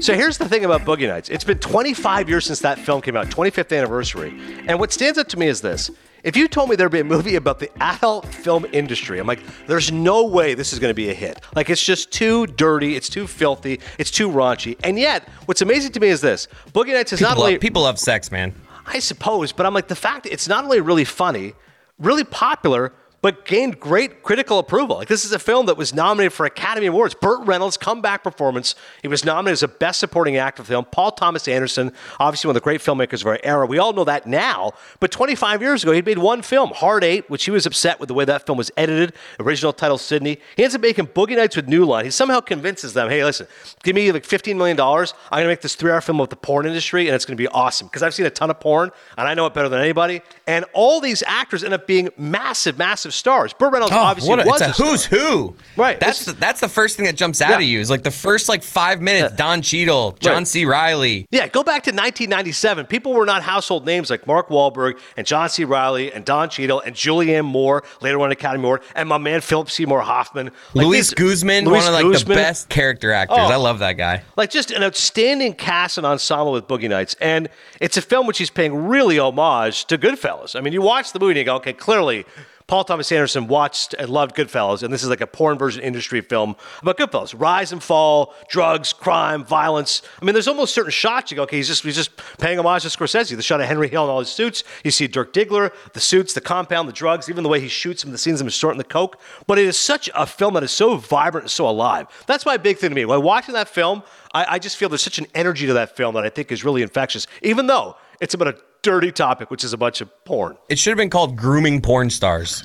So here's the thing about Boogie Nights. It's been 25 years since that film came out, 25th anniversary. And what stands out to me is this. If you told me there'd be a movie about the adult film industry, I'm like, there's no way this is going to be a hit. Like, it's just too dirty, it's too filthy, it's too raunchy. And yet, what's amazing to me is this Boogie Nights is People not only. people love sex, man. I suppose, but I'm like the fact that it's not only really funny, really popular, but gained great critical approval. Like this is a film that was nominated for Academy Awards. Burt Reynolds' comeback performance. He was nominated as a Best Supporting Actor film. Paul Thomas Anderson, obviously one of the great filmmakers of our era. We all know that now, but 25 years ago, he'd made one film, Hard Eight, which he was upset with the way that film was edited. Original title Sydney. He ends up making Boogie Nights with New Line. He somehow convinces them, hey, listen, give me like 15 million dollars. I'm gonna make this three-hour film about the porn industry, and it's gonna be awesome because I've seen a ton of porn and I know it better than anybody. And all these actors end up being massive, massive stars. Burt Reynolds obviously Oh, what a, was a star. who's who. Right. That's the, that's the first thing that jumps out Yeah. at you. Is like the first like five minutes. Don Cheadle, John Right. C. Riley. Yeah, go back to 1997. People were not household names like Mark Wahlberg and John C. Reilly and Don Cheadle and Julianne Moore, later on Academy Award, and my man Philip Seymour Hoffman. Like Luis these- Guzman, Luis one of like Guzman. the best character actors. Oh. I love that guy. Like just an outstanding cast and ensemble with Boogie Nights. And it's a film which he's paying really homage to Goodfellas. I mean, you watch the movie and you go, okay, clearly Paul Thomas Anderson watched and loved Goodfellas, and this is like a porn version industry film about Goodfellas. Rise and fall, drugs, crime, violence. I mean, there's almost certain shots you go, okay, he's just he's just paying homage to Scorsese. The shot of Henry Hill in all his suits. You see Dirk Diggler, the suits, the compound, the drugs, even the way he shoots him, the scenes of him snorting the coke. But it is such a film that is so vibrant and so alive. That's my big thing to me. When watching that film, I, I just feel there's such an energy to that film that I think is really infectious, even though it's about a dirty topic, which is a bunch of porn. It should have been called grooming porn stars.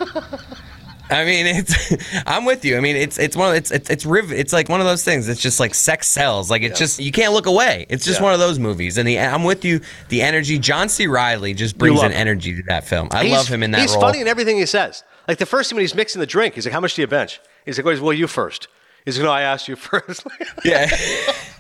I mean, it's. I'm with you. I mean, it's it's one of it's it's it's riv- It's like one of those things. It's just like sex sells. Like it's just you can't look away. It's just Yeah. one of those movies. And the I'm with you. The energy. John C. Reilly just brings an him. energy to that film. I He's- love him in that He's role. funny in everything he says. Like the first time when he's mixing the drink, he's like, "How much do you bench?" He's like, "Well, you first. He's like, "No, I asked you first. Yeah.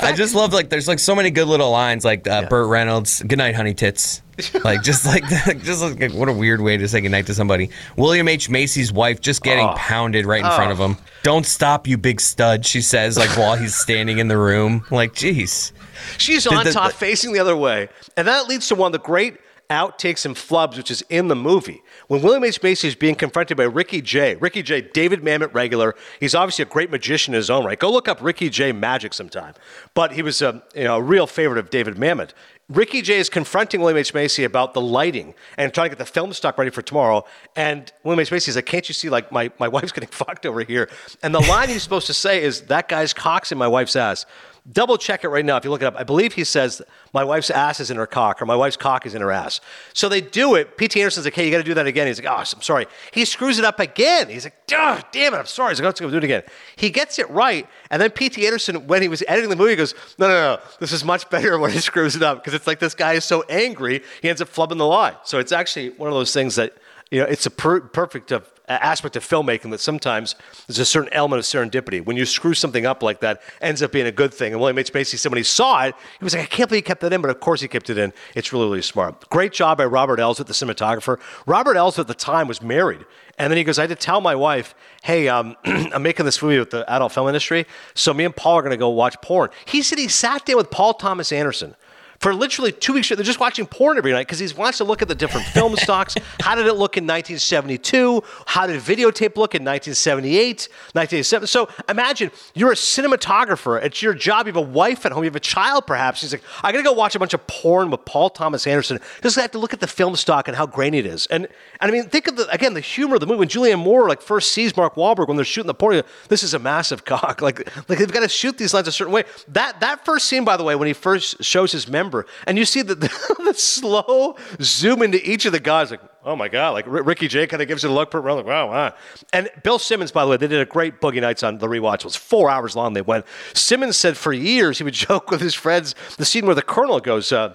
I just love like there's like so many good little lines like uh, Burt Reynolds, "Good night, honey tits," like just like just like what a weird way to say goodnight to somebody. William H Macy's wife just getting pounded right in front of him. Don't stop, you big stud, she says like while he's standing in the room. Like, jeez. She's on the- top, facing the other way. And that leads to one of the great outtakes and flubs, which is in the movie. When William H. Macy is being confronted by Ricky Jay, Ricky Jay, David Mamet regular, he's obviously a great magician in his own right. Go look up Ricky Jay magic sometime. But he was a, you know, a real favorite of David Mamet. Ricky Jay is confronting William H. Macy about the lighting and trying to get the film stock ready for tomorrow. And William H. Macy is like, Can't you see, like, my, my wife's getting fucked over here? And the line he's supposed to say is, That guy's cock's in my wife's ass. Double check it right now if you look it up. I believe he says my wife's ass is in her cock or my wife's cock is in her ass. So they do it. P.T. Anderson's like, hey, you got to do that again. He's like, oh, I'm sorry. He screws it up again. He's like, oh, damn it, I'm sorry. He's like, let's go do it again. He gets it right. And then P.T. Anderson, when he was editing the movie, goes, no, no, no, this is much better when he screws it up because it's like this guy is so angry, he ends up flubbing the line. So it's actually one of those things that, you know, it's a per- perfect of, aspect of filmmaking that sometimes there's a certain element of serendipity. When you screw something up like that, ends up being a good thing. And William H. Macy, somebody saw it, he was like, I can't believe he kept that in, but of course he kept it in. It's really, really smart. Great job by Robert Elswit, the cinematographer. Robert Elswit at the time was married. And then he goes, I had to tell my wife, hey, um, I'm making this movie with the adult film industry, so me and Paul are going to go watch porn. He said he sat there with Paul Thomas Anderson for literally two weeks straight. They're just watching porn every night because he wants to look at the different film stocks. How did it look in 1972? How did videotape look in 1978, 1987? So imagine you're a cinematographer. It's your job. You have a wife at home. You have a child, perhaps. He's like, I got to go watch a bunch of porn with Paul Thomas Anderson. Just have to look at the film stock and how grainy it is. And, and I mean, think of the again the humor of the movie. When Julianne Moore like first sees Mark Wahlberg when they're shooting the porn, this is a massive cock. Like, like they've got to shoot these lines a certain way. That that first scene, by the way, when he first shows his member, and you see the, the, the slow zoom into each of the guys, like, oh my god, like R- Ricky Jay kind of gives it a look, like, wow, wow. And Bill Simmons, by the way, they did a great Boogie Nights on the rewatch. It was four hours long. They went. Simmons said for years he would joke with his friends the scene where the colonel goes. Uh,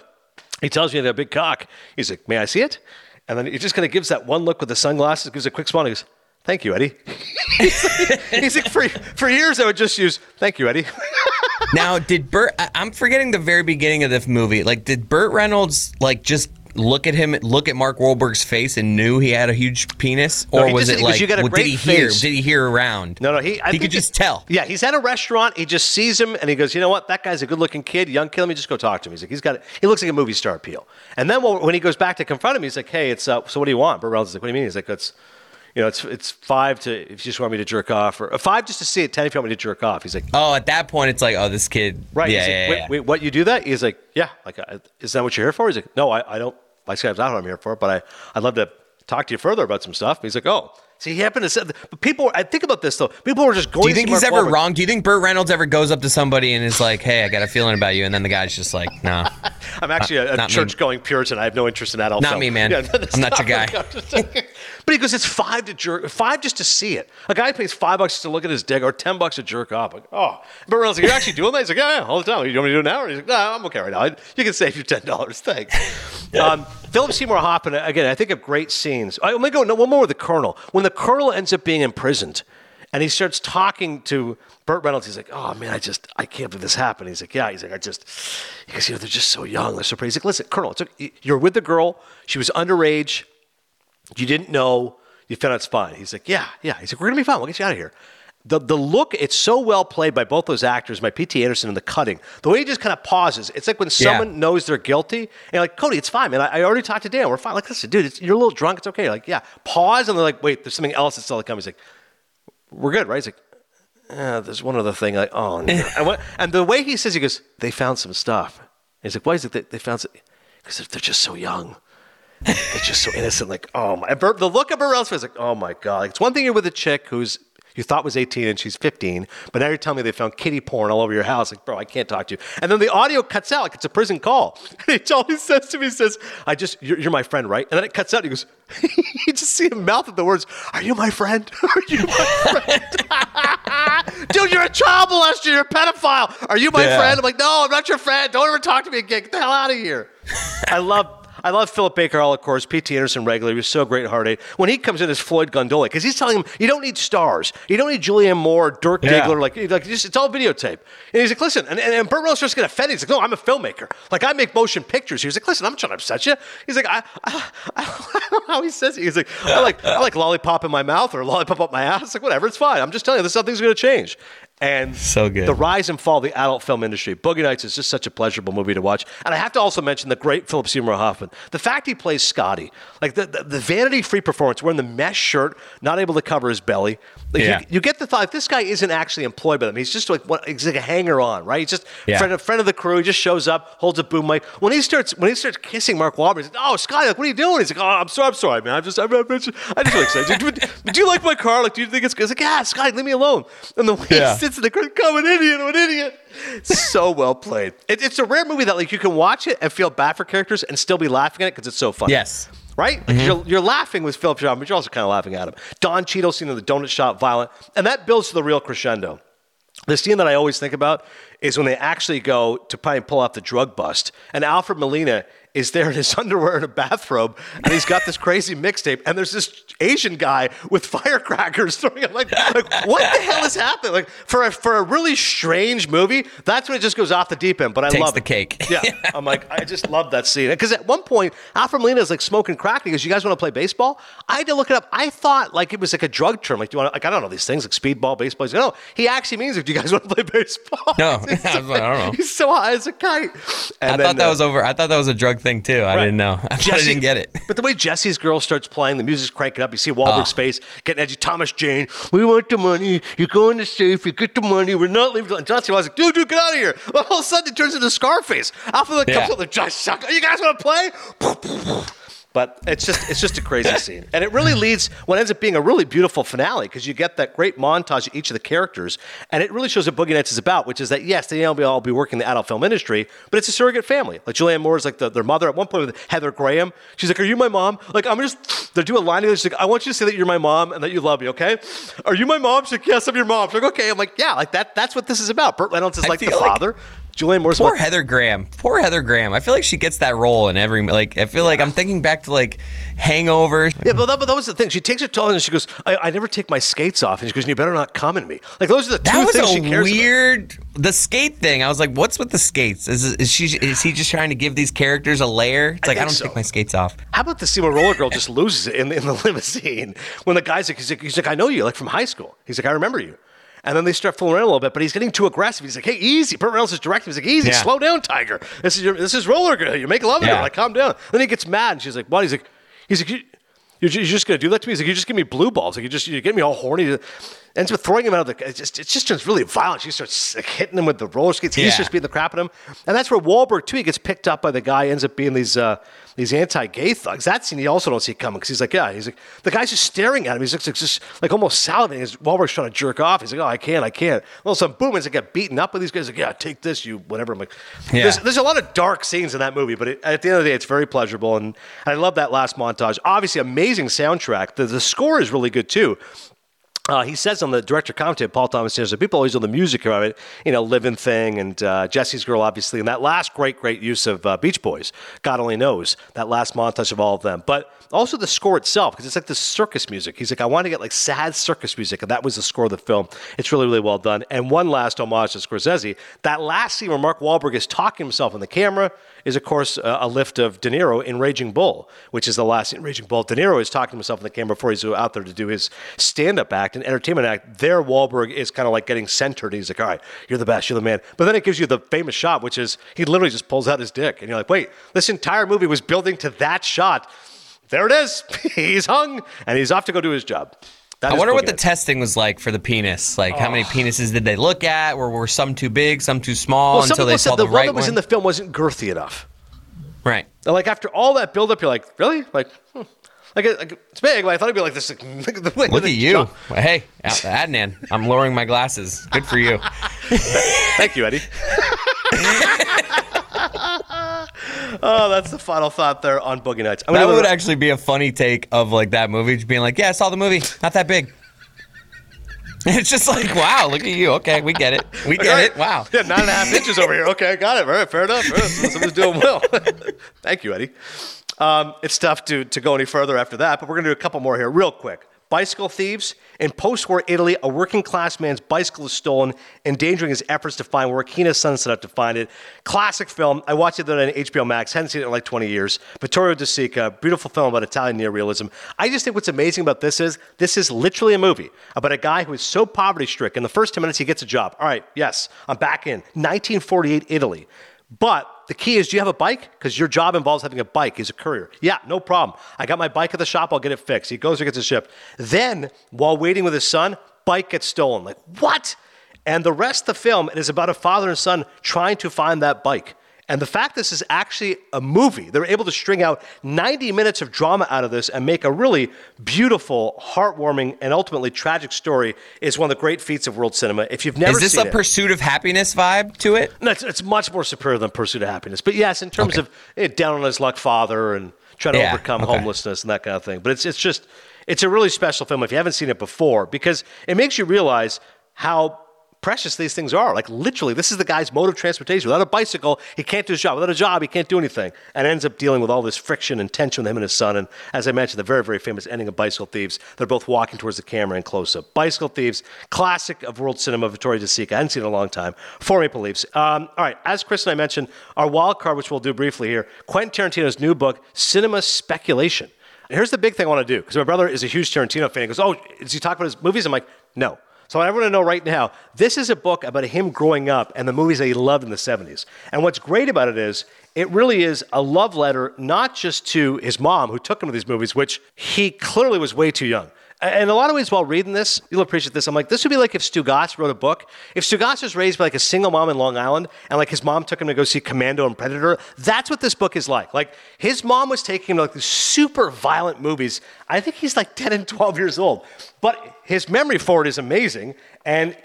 he tells you he had a big cock. He's like, may I see it? And then he just kind of gives that one look with the sunglasses, gives a quick smile. And he goes, thank you, Eddie. He's like, for, for years I would just use, thank you, Eddie. now, did Burt? I'm forgetting the very beginning of this movie. Like, did Burt Reynolds like just look at him, look at Mark Wahlberg's face, and knew he had a huge penis, or he was it like you got a well, did he hear? face. Did he hear around? No, no, he. I he could just tell. Yeah, he's at a restaurant. He just sees him and he goes, "You know what? That guy's a good-looking kid, young kid. Let me just go talk to him." He's like, "He's got. He looks like a movie star appeal." And then when when he goes back to confront him, he's like, "Hey, it's uh, so what do you want?" Burt Reynolds is like, "What do you mean?" He's like, "It's." You know, it's it's five to if you just want me to jerk off, or uh, five just to see it, ten if you want me to jerk off. He's like, Oh, at that point, it's like, oh, this kid. right? Yeah, He's like, yeah, wait, yeah. wait, what you do that? He's like, yeah. Like, is that what you're here for? He's like, no, I, I don't. My Skype's not what I'm here for, but I I'd love to talk to you further about some stuff. He's like, oh, see, he happened to say, but people. I think about this though. People were just going. Do you think he's ever Wahlberg. wrong? Do you think Burt Reynolds ever goes up to somebody and is like, "Hey, I got a feeling about you," and then the guy's just like, "No." I'm actually a, a church-going Puritan. I have no interest in adult Not film. me, man. that's I'm not your guy. But he goes, it's five to jerk, five just to see it. A guy pays five bucks just to look at his dick, or ten bucks to jerk off. Like, oh, but Reynolds, like, you're actually doing that? He's like, yeah, yeah, all the time. You want me to do it now? He's like, no, I'm okay right now. You can save your ten dollars. Thanks. um, Philip Seymour Hoffman. Again, I think of great scenes. I, let me go no, one more with the Colonel. When the Colonel ends up being imprisoned. And he starts talking to Burt Reynolds. He's like, "Oh man, I just I can't believe this happened." He's like, "Yeah." He's like, "I just," goes, "You know, they're just so young. They're so pretty." He's like, "Listen, Colonel, it's okay. you're with the girl. She was underage. You didn't know. You found out it's fine." He's like, "Yeah, yeah." He's like, "We're gonna be fine. We'll get you out of here." The, the look, it's so well played by both those actors, by P.T. Anderson and the cutting. The way he just kind of pauses. It's like when Yeah. someone knows they're guilty, and you're like, Cody, it's fine, man. I, I already talked to Dan. We're fine. Like, listen, dude, it's, you're a little drunk. It's okay. Like, yeah. Pause, and they're like, wait, there's something else that's still coming. He's like, we're good, right? He's like, uh, there's one other thing. Like, oh, no. and, what, and the way he says, he goes, they found some stuff. And he's like, why is it that they found some? Because they're just so young. They're just so innocent. Like, oh my. Bur- the look of Reynolds is like, oh my god. Like, it's one thing you're with a chick who's you thought was 18 and she's 15, but now you're telling me they found kitty porn all over your house. Like, bro, I can't talk to you. And then the audio cuts out like it's a prison call. And he all he says to me he says, "I just you're, you're my friend, right?" And then it cuts out. He goes, you just see him mouth of the words, "Are you my friend? Are you my friend?" Dude, you're a child molester. You're a pedophile. Are you my Yeah. friend? I'm like, no, I'm not your friend. Don't ever talk to me again. Get the hell out of here. I love. I love Philip Baker Hall, of course, P.T. Anderson regularly. He was so great at Hard Eight. When he comes in as Floyd Gondolli, because he's telling him, you don't need stars. You don't need Julianne Moore, Dirk Yeah. Diggler. Like, like just, it's all videotape. And he's like, listen, and, and, and Burt Reynolds starts getting offended. He's like, no, I'm a filmmaker. Like, I make motion pictures. He's like, listen, I'm trying to upset you. He's like, I, I, I don't know how he says it. He's like, I like, I like lollipop in my mouth or lollipop up my ass. Like, whatever, it's fine. I'm just telling you, this something's going to change. And So good. The rise and fall of the adult film industry. Boogie Nights is just such a pleasurable movie to watch. And I have to also mention the great Philip Seymour Hoffman. The fact he plays Scotty, like the, the, the vanity free performance, wearing the mesh shirt, not able to cover his belly. Like Yeah. you, you get the thought, like, this guy isn't actually employed by them. He's just like, what, he's like a hanger on, right? He's just Yeah. friend, of, friend of the crew. He just shows up, holds a boom mic. When he starts, when he starts kissing Mark Wahlberg, he's like, oh, Scotty, like, what are you doing? He's like, oh, I'm sorry, I'm sorry, man. I'm just, I'm, I'm just, I just like, excited. do, do, do you like my car? Like, do you think it's good? He's like, yeah, Scotty, leave me alone. And the way Yeah. he sits in the crowd, come an idiot, I'm an idiot. so well played. It, it's a rare movie that like you can watch it and feel bad for characters and still be laughing at it because it's so funny. Yes. Right? Like, mm-hmm. you're, you're laughing with Philip John, but you're also kind of laughing at him. Don Cheadle scene in the donut shop, violent, and that builds to the real crescendo. The scene that I always think about is when they actually go to probably pull off the drug bust, and Alfred Molina is there in his underwear and a bathrobe, and he's got this crazy mixtape, and there's this Asian guy with firecrackers throwing it. Like, like what the hell is happening? Like for a, for a really strange movie, that's when it just goes off the deep end. But I Takes love the it. cake. Yeah, I'm like, I just love that scene because at one point Alfred Molina is like smoking crack. Goes, "You guys want to play baseball?" I had to look it up. I thought like it was like a drug term. Like, do you want? to, Like, I don't know these things like speedball, baseball. He's like, no, he actually means like, "Do you guys want to play baseball?" No, He's I like, I don't know. He's so high as a kite. And I then, thought that uh, was over. I thought that was a drug thing too. I Right. didn't know. I, thought I didn't get it. But the way Jesse's girl starts playing, the music's cranking up. You see Wahlberg's Ah. face getting edgy. Thomas Jane, we want the money. You go in the safe. You get the money. We're not leaving. And Jesse was like, dude, dude, get out of here. Well, all of a sudden, it turns into Scarface. Alpha like, comes Yeah. up like, suck. You guys want to play? But it's just it's just a crazy scene, and it really leads what ends up being a really beautiful finale because you get that great montage of each of the characters, and it really shows what Boogie Nights is about, which is that yes, they all be all be working in the adult film industry, but it's a surrogate family. Like Julianne Moore is like the, their mother. At one point with Heather Graham, she's like, "Are you my mom?" Like I'm just they do a line together. She's like, "I want you to say that you're my mom and that you love me." Okay? Are you my mom? She's like, "Yes, I'm your mom." She's like, "Okay." I'm like, "Yeah." Like that. That's what this is about. Burt Reynolds is I like the feel like- father. Julianne Moore's Poor Heather Graham. Poor Heather Graham. I feel like she gets that role in every like. I feel like I'm thinking back to like Hangover. Yeah, but that, but that was the thing. She takes her toe and she goes, I, I never take my skates off. And she goes, You better not come at me. Like, those are the two That things she cares about. weird the skate thing. I was like, "What's with the skates? Is, is she is he just trying to give these characters a layer?" It's like I, think don't so. take my skates off. How about the scene where Roller Girl just loses it in, in the limousine when the guy's like he's, like, he's like, I know you, like from high school. He's like, I remember you. And then they start fooling around a little bit, but he's getting too aggressive. He's like, Hey, easy. Burt Reynolds is directing. He's like, Easy, Yeah. slow down, Tiger. This is your, this is Roller Girl. You make love to her. Like, calm down. Then he gets mad, and she's like, What? He's like, He's like, you're you're just gonna do that to me? He's like, you just give me blue balls. Like, you just you get me all horny. Ends up throwing him out of the. It just it just turns really violent. She starts like, hitting him with the roller skates. He's Yeah. just beating the crap at him, and that's where Wahlberg too. He gets picked up by the guy. Ends up being these uh, these anti-gay thugs. That scene you also don't see coming because he's like, yeah, he's like the guy's just staring at him. He's like, just like almost salivating. As Wahlberg's trying to jerk off. He's like, oh, I can't, I can't. All of a sudden, boom! As I get beaten up with these guys, like, yeah, take this, you whatever. I'm like, Yeah. there's, there's a lot of dark scenes in that movie, but it, at the end of the day, it's very pleasurable, and, and I love that last montage. Obviously, amazing soundtrack. The the score is really good too. Uh, he says on the director commentary, Paul Thomas that people always know the music of it, you know, Living Thing and uh, Jesse's Girl, obviously, and that last great, great use of uh, Beach Boys, God only knows, that last montage of all of them. But also the score itself, because it's like this circus music. He's like, I want to get like sad circus music, and that was the score of the film. It's really, really well done. And one last homage to Scorsese, that last scene where Mark Wahlberg is talking himself in the camera is, of course, uh, a lift of De Niro in Raging Bull, which is the last in Raging Bull. De Niro is talking to himself in the camera before he's out there to do his stand-up act and entertainment act. There, Wahlberg is kind of like getting centered. He's like, "All right, you're the best, you're the man." But then it gives you the famous shot, which is he literally just pulls out his dick, and you're like, "Wait, this entire movie was building to that shot." There it is. he's hung, and he's off to go do his job. That I wonder what the testing was like for the penis. Like, how Oh. many penises did they look at? Or were some too big, some too small well, until they said saw the the, one right that was one? in the film wasn't girthy enough. right. Like after all that buildup, you're like, really? Like, hmm. like, like it's big. But I thought it'd be like this. Like, the Look at you. Hey, Adnan, I'm lowering my glasses. Good for you. Thank you, Eddie. oh, that's the final thought there on Boogie Nights. I'm That would actually be a funny take of like that movie, just being like, "Yeah, I saw the movie. Not that big." It's just like, wow, look at you. Okay, we get it. We get it. Wow. Yeah, nine and a half inches over here. Okay, I got it. All right, fair enough. Right, Someone's doing well. Thank you, Eddie. Um, it's tough to, to go any further after that, but we're going to do a couple more here real quick. Bicycle thieves. In post war Italy, a working class man's bicycle is stolen, endangering his efforts to find work. He and his son set out to find it. Classic film. I watched it on HBO Max. Hadn't seen it in like 20 years. Vittorio De Sica, beautiful film about Italian neorealism. I just think what's amazing about this is this is literally a movie about a guy who is so poverty stricken. The first 10 minutes, he gets a job. All right, yes, I'm back in 1948 Italy. But the key is, do you have a bike? Because your job involves having a bike. He's a courier. Yeah, no problem. I got my bike at the shop. I'll get it fixed. He goes and gets it shipped. Then, while waiting with his son, bike gets stolen. Like, what? And the rest of the film, it is about a father and son trying to find that bike. And the fact this is actually a movie, they were able to string out 90 minutes of drama out of this and make a really beautiful, heartwarming, and ultimately tragic story is one of the great feats of world cinema. If you've never Is this a it, pursuit of happiness vibe to it? no, it's, it's much more superior than Pursuit of Happiness. But yes, in terms of eh, down on his luck father and trying to Yeah, overcome okay. homelessness and that kind of thing. But it's it's just it's a really special film if you haven't seen it before because it makes you realize how precious these things are. Like literally, this is the guy's mode of transportation. Without a bicycle, he can't do his job. Without a job, he can't do anything, and ends up dealing with all this friction and tension with him and his son. And as I mentioned, the very very famous ending of Bicycle Thieves. They're both walking towards the camera in close up. Bicycle Thieves, classic of world cinema. Vittorio De Sica. I hadn't seen it in a long time. Four Maple Leafs. Um, all right, as Chris and I mentioned, our wild card, which we'll do briefly here, Quentin Tarantino's new book, Cinema Speculation. Here's the big thing I want to do because my brother is a huge Tarantino fan. He goes, "Oh, does he talk about his movies?" I'm like, "No." So I want to know right now. This is a book about him growing up and the movies that he loved in the 70s. And what's great about it is it really is a love letter not just to his mom who took him to these movies, which he clearly was way too young. And in a lot of ways, while reading this, you'll appreciate this. I'm like, this would be like if Stugatz wrote a book. If Stugatz was raised by like a single mom in Long Island, and like his mom took him to go see Commando and Predator, that's what this book is like. Like his mom was taking him to like these super violent movies. I think he's like 10 and 12 years old, but his memory for it is amazing. And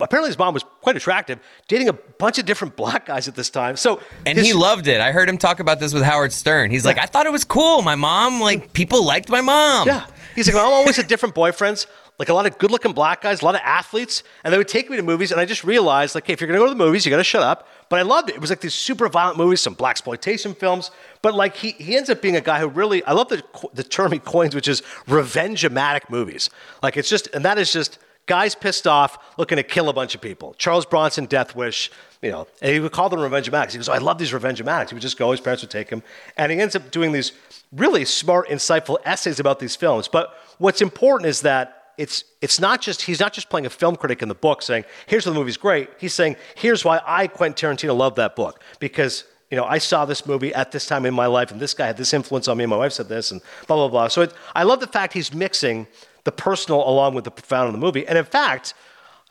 apparently, his mom was quite attractive, dating a bunch of different black guys at this time. So And his- he loved it. I heard him talk about this with Howard Stern. He's like, I thought it was cool. My mom, like, people liked my mom. Yeah. He's like, well, I'm always with different boyfriends. like a lot of good looking black guys, a lot of athletes, and they would take me to movies. And I just realized, like, hey, if you're going to go to the movies, you got to shut up. But I loved it. It was like these super violent movies, some black exploitation films. But like, he, he ends up being a guy who really, I love the, the term he coins, which is revenge-o-matic movies. Like, it's just, and that is just guys pissed off looking to kill a bunch of people. Charles Bronson, Death Wish, you know, and he would call them revenge-o-matics. He goes, oh, I love these revenge-o-matics. He would just go, his parents would take him. And he ends up doing these really smart, insightful essays about these films. But what's important is that it's it's not just he's not just playing a film critic in the book saying here's why the movie's great. He's saying here's why I Quentin Tarantino love that book because you know I saw this movie at this time in my life and this guy had this influence on me and my wife said this and blah blah blah. So it, I love the fact he's mixing the personal along with the profound in the movie. And in fact,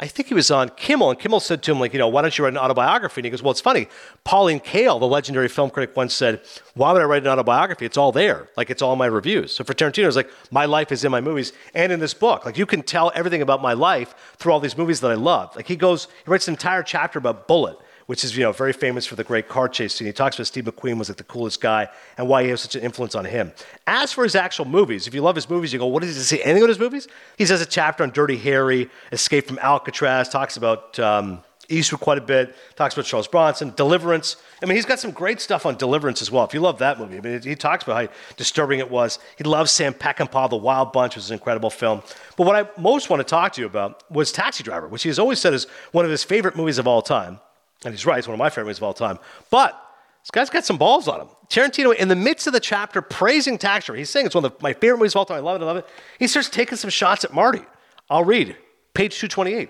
I think he was on Kimmel, and Kimmel said to him, like, you know, why don't you write an autobiography? And he goes, well, it's funny. Pauline Kael, the legendary film critic, once said, why would I write an autobiography? It's all there. Like, it's all my reviews. So for Tarantino, it's like, my life is in my movies and in this book. Like, you can tell everything about my life through all these movies that I love. Like, he goes, he writes an entire chapter about Bullitt which is you know very famous for the great car chase scene. He talks about Steve McQueen was like the coolest guy and why he has such an influence on him. As for his actual movies, if you love his movies, you go, what does he say? Anything about his movies? He says a chapter on Dirty Harry, Escape from Alcatraz, talks about um, Eastwood quite a bit, talks about Charles Bronson, Deliverance. I mean, he's got some great stuff on Deliverance as well. If you love that movie, I mean, he talks about how disturbing it was. He loves Sam Peckinpah, The Wild Bunch, which is an incredible film. But what I most want to talk to you about was Taxi Driver, which he has always said is one of his favorite movies of all time. And he's right, it's one of my favorite movies of all time. But this guy's got some balls on him. Tarantino, in the midst of the chapter praising Taxi Driver, he's saying it's one of the, my favorite movies of all time. I love it, I love it. He starts taking some shots at Marty. I'll read page 228.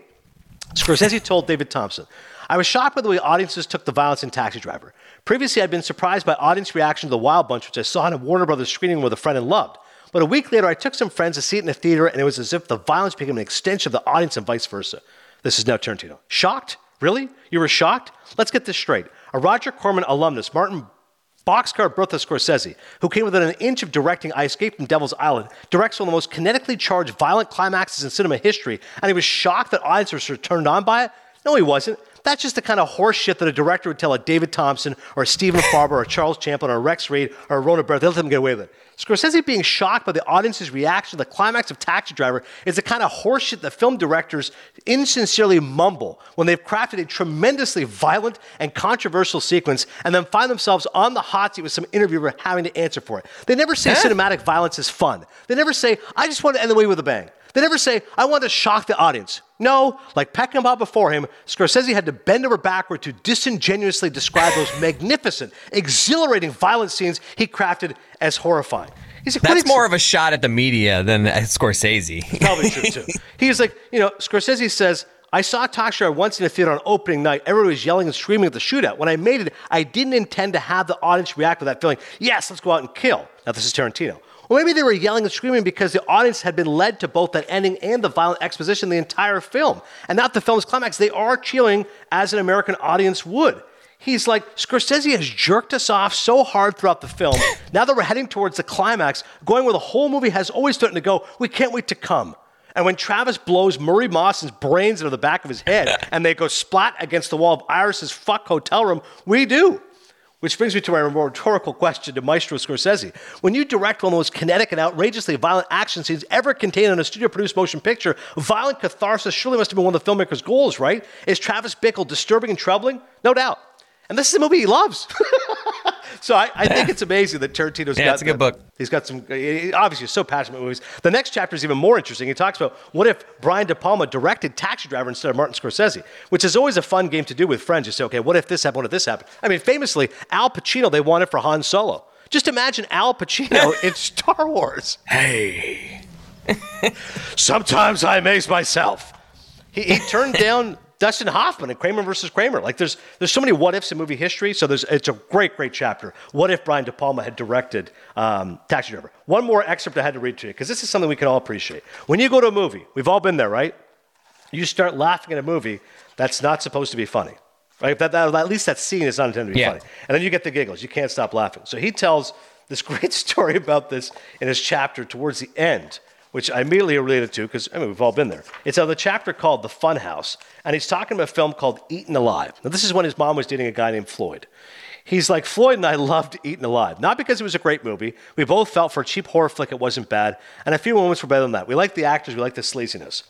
Scorsese told David Thomson, I was shocked by the way audiences took the violence in Taxi Driver. Previously, I'd been surprised by audience reaction to The Wild Bunch, which I saw in a Warner Brothers screening with a friend and loved. But a week later, I took some friends to see it in the theater, and it was as if the violence became an extension of the audience and vice versa. This is now Tarantino. Shocked? Really? You were shocked? Let's get this straight. A Roger Corman alumnus, Martin Boxcar Bertha Scorsese, who came within an inch of directing I Escaped from Devil's Island, directs one of the most kinetically charged violent climaxes in cinema history, and he was shocked that audiences were turned on by it? No, he wasn't. That's just the kind of horse shit that a director would tell a David Thomson or a Stephen Farber or Charles Champlin or Rex Reed or Rona Barrett. They'll let them get away with it. Scorsese being shocked by the audience's reaction to the climax of Taxi Driver is the kind of horseshit that film directors insincerely mumble when they've crafted a tremendously violent and controversial sequence and then find themselves on the hot seat with some interviewer having to answer for it. They never say cinematic violence is fun. They never say, I just want to end the movie with a bang. They never say, I want to shock the audience. No, like Peckinpah before him, Scorsese had to bend over backward to disingenuously describe those magnificent, exhilarating violent scenes he crafted as horrifying. He's like, That's "What more of a shot at the media than at Scorsese. Probably true too. He's like, you know, Scorsese says, I saw Talk once in a theater on opening night. Everybody was yelling and screaming at the shootout. When I made it, I didn't intend to have the audience react with that feeling, yes, let's go out and kill. Now, this is Tarantino. Or maybe they were yelling and screaming because the audience had been led to both that ending and the violent exposition the entire film. And not the film's climax. They are cheering as an American audience would. He's like, Scorsese has jerked us off so hard throughout the film. now that we're heading towards the climax, going where the whole movie has always started to go, we can't wait to come. And when Travis blows Murray Moss's brains into the back of his head and they go splat against the wall of Iris's fuck hotel room, we do. Which brings me to my rhetorical question to Maestro Scorsese. When you direct one of the most kinetic and outrageously violent action scenes ever contained in a studio produced motion picture, violent catharsis surely must have been one of the filmmaker's goals, right? Is Travis Bickle disturbing and troubling? No doubt. And this is a movie he loves. so I, I think it's amazing that Tarantino's Yeah, got it's a good the- book. He's got some, obviously, so passionate about movies. The next chapter is even more interesting. He talks about what if Brian De Palma directed Taxi Driver instead of Martin Scorsese, which is always a fun game to do with friends. You say, okay, what if this happened? What if this happened? I mean, famously, Al Pacino, they wanted for Han Solo. Just imagine Al Pacino in Star Wars. Hey. Sometimes I amaze myself. He, he turned down Dustin Hoffman and Kramer versus Kramer. Like there's there's so many what ifs in movie history. So there's it's a great great chapter. What if Brian De Palma had directed um, Taxi Driver? One more excerpt I had to read to you because this is something we can all appreciate. When you go to a movie, we've all been there, right? You start laughing at a movie that's not supposed to be funny. Right? That, that, at least that scene is not intended to be Yeah. funny. And then you get the giggles. You can't stop laughing. So he tells this great story about this in his chapter towards the end, which I immediately related to because I mean, we've all been there. It's on the chapter called The Fun House, and he's talking about a film called Eaten Alive. Now, this is when his mom was dating a guy named Floyd. He's like, Floyd and I loved Eaten Alive. Not because it was a great movie. We both felt for a cheap horror flick it wasn't bad, and a few moments were better than that. We liked the actors, we liked the sleaziness.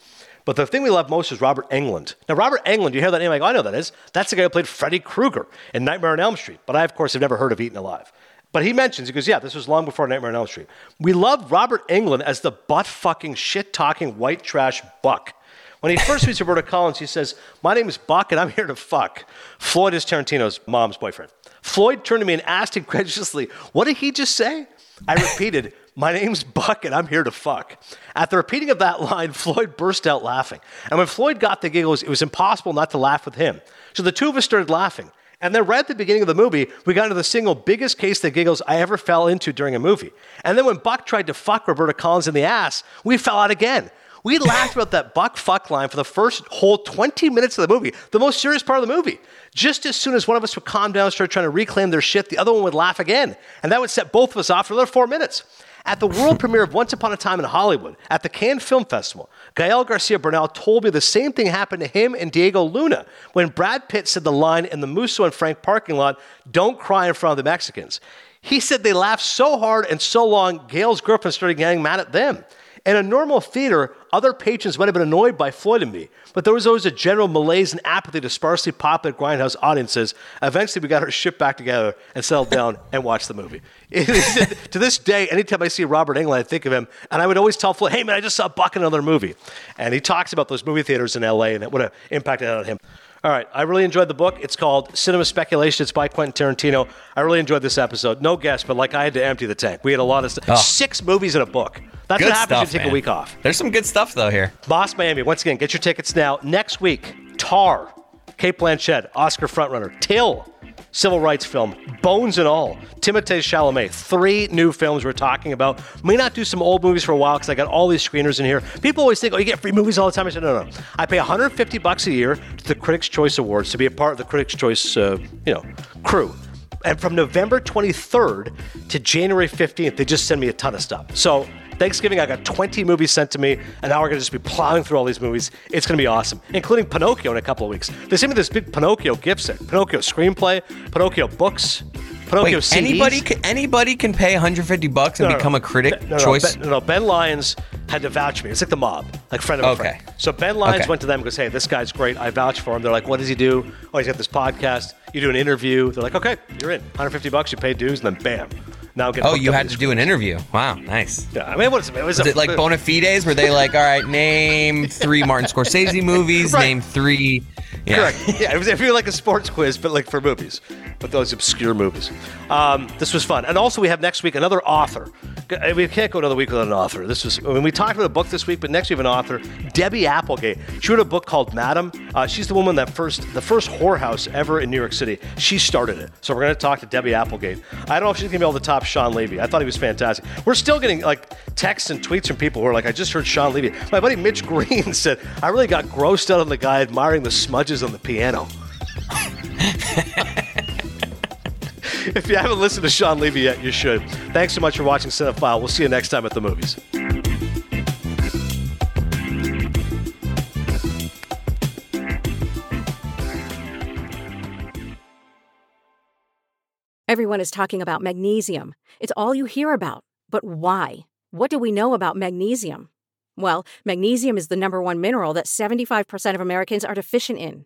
But the thing we love most is Robert Englund. Now, Robert Englund, you hear that name, like, oh, I know that is. That's the guy who played Freddy Krueger in Nightmare on Elm Street. But I, of course, have never heard of Eaten Alive. But he mentions, he goes, yeah, this was long before Nightmare on Elm Street. We loved Robert Englund as the butt fucking shit talking white trash buck. When he first meets Roberta Collins, he says, My name is Buck and I'm here to fuck. Floyd is Tarantino's mom's boyfriend. Floyd turned to me and asked incredulously, What did he just say? I repeated, My name's Buck and I'm here to fuck. At the repeating of that line, Floyd burst out laughing. And when Floyd got the giggles, it was impossible not to laugh with him. So the two of us started laughing. And then right at the beginning of the movie, we got into the single biggest case of giggles I ever fell into during a movie. And then when Buck tried to fuck Roberta Collins in the ass, we fell out again. We laughed about that Buck fuck line for the first whole 20 minutes of the movie, the most serious part of the movie. Just as soon as one of us would calm down and start trying to reclaim their shit, the other one would laugh again. And that would set both of us off for another four minutes. At the world premiere of Once Upon a Time in Hollywood at the Cannes Film Festival, Gael Garcia Bernal told me the same thing happened to him and Diego Luna when Brad Pitt said the line in the Musso and Frank parking lot, Don't cry in front of the Mexicans. He said they laughed so hard and so long, Gael's girlfriend started getting mad at them. In a normal theater, other patrons might have been annoyed by Floyd and me, but there was always a general malaise and apathy to sparsely popular grindhouse audiences. Eventually, we got our shit back together and settled down and watched the movie. to this day, anytime I see Robert Englund, I think of him, and I would always tell Floyd, "Hey man, I just saw Buck in another movie," and he talks about those movie theaters in L.A. and what an impact it had on him. All right, I really enjoyed the book. It's called Cinema Speculation. It's by Quentin Tarantino. I really enjoyed this episode. No guest, but like I had to empty the tank. We had a lot of stuff. Oh. Six movies in a book. That's Good what happens stuff, you take man. a week off. There's some good stuff though here. Boss Miami, once again, get your tickets now. Next week, Tar, Cate Blanchett, Oscar frontrunner, Till, civil rights film, Bones and All, Timothée Chalamet. Three new films we're talking about. May not do some old movies for a while because I got all these screeners in here. People always think, oh, you get free movies all the time. I said, no, no. I pay 150 bucks a year to the Critics' Choice Awards to be a part of the Critics' Choice, uh, you know, crew. And from November 23rd to January 15th, they just send me a ton of stuff. So Thanksgiving, I got 20 movies sent to me, and now we're gonna just be plowing through all these movies. It's gonna be awesome, including Pinocchio in a couple of weeks. They sent me this big Pinocchio gift set: Pinocchio screenplay, Pinocchio books, Pinocchio Wait, CDs. anybody can, anybody can pay 150 bucks and No, become no. a critic No, no, choice. Ben, no, no, Ben Lyons had to vouch me. It's like the mob, like friend of a Okay. friend. So Ben Lyons Okay. went to them and goes, "Hey, this guy's great. I vouch for him." They're like, "What does he do?" Oh, he's got this podcast. You do an interview. They're like, "Okay, you're in. 150 bucks. You pay dues, and then bam." Now get oh, you had to do an interview. Wow, nice. Yeah, I mean, what is it? It was, Was a- it like bona fides? Were they like, all right, name three Martin Scorsese movies, Right. name three. Yeah. Correct. Yeah, it was you like a sports quiz, but like for movies, but those obscure movies. Um, this was fun, and also we have next week another author. G- We can't go another week without an author. This was I mean, we talked about a book this week, but next we have an author, Debby Applegate. She wrote a book called Madam. Uh, she's the woman that first, the first whorehouse ever in New York City. She started it. So we're going to talk to Debby Applegate. I don't know if she's going to be able to top Shawn Levy. I thought he was fantastic. We're still getting like texts and tweets from people who are like, I just heard Shawn Levy. My buddy Mitch Green said, I really got grossed out on the guy admiring the smudges on the piano. if you haven't listened to Shawn Levy yet, you should. Thanks so much for watching Cinephile. We'll see you next time at the movies. Everyone is talking about magnesium. It's all you hear about. But why? What do we know about magnesium? Well, magnesium is the number one mineral that 75% of Americans are deficient in.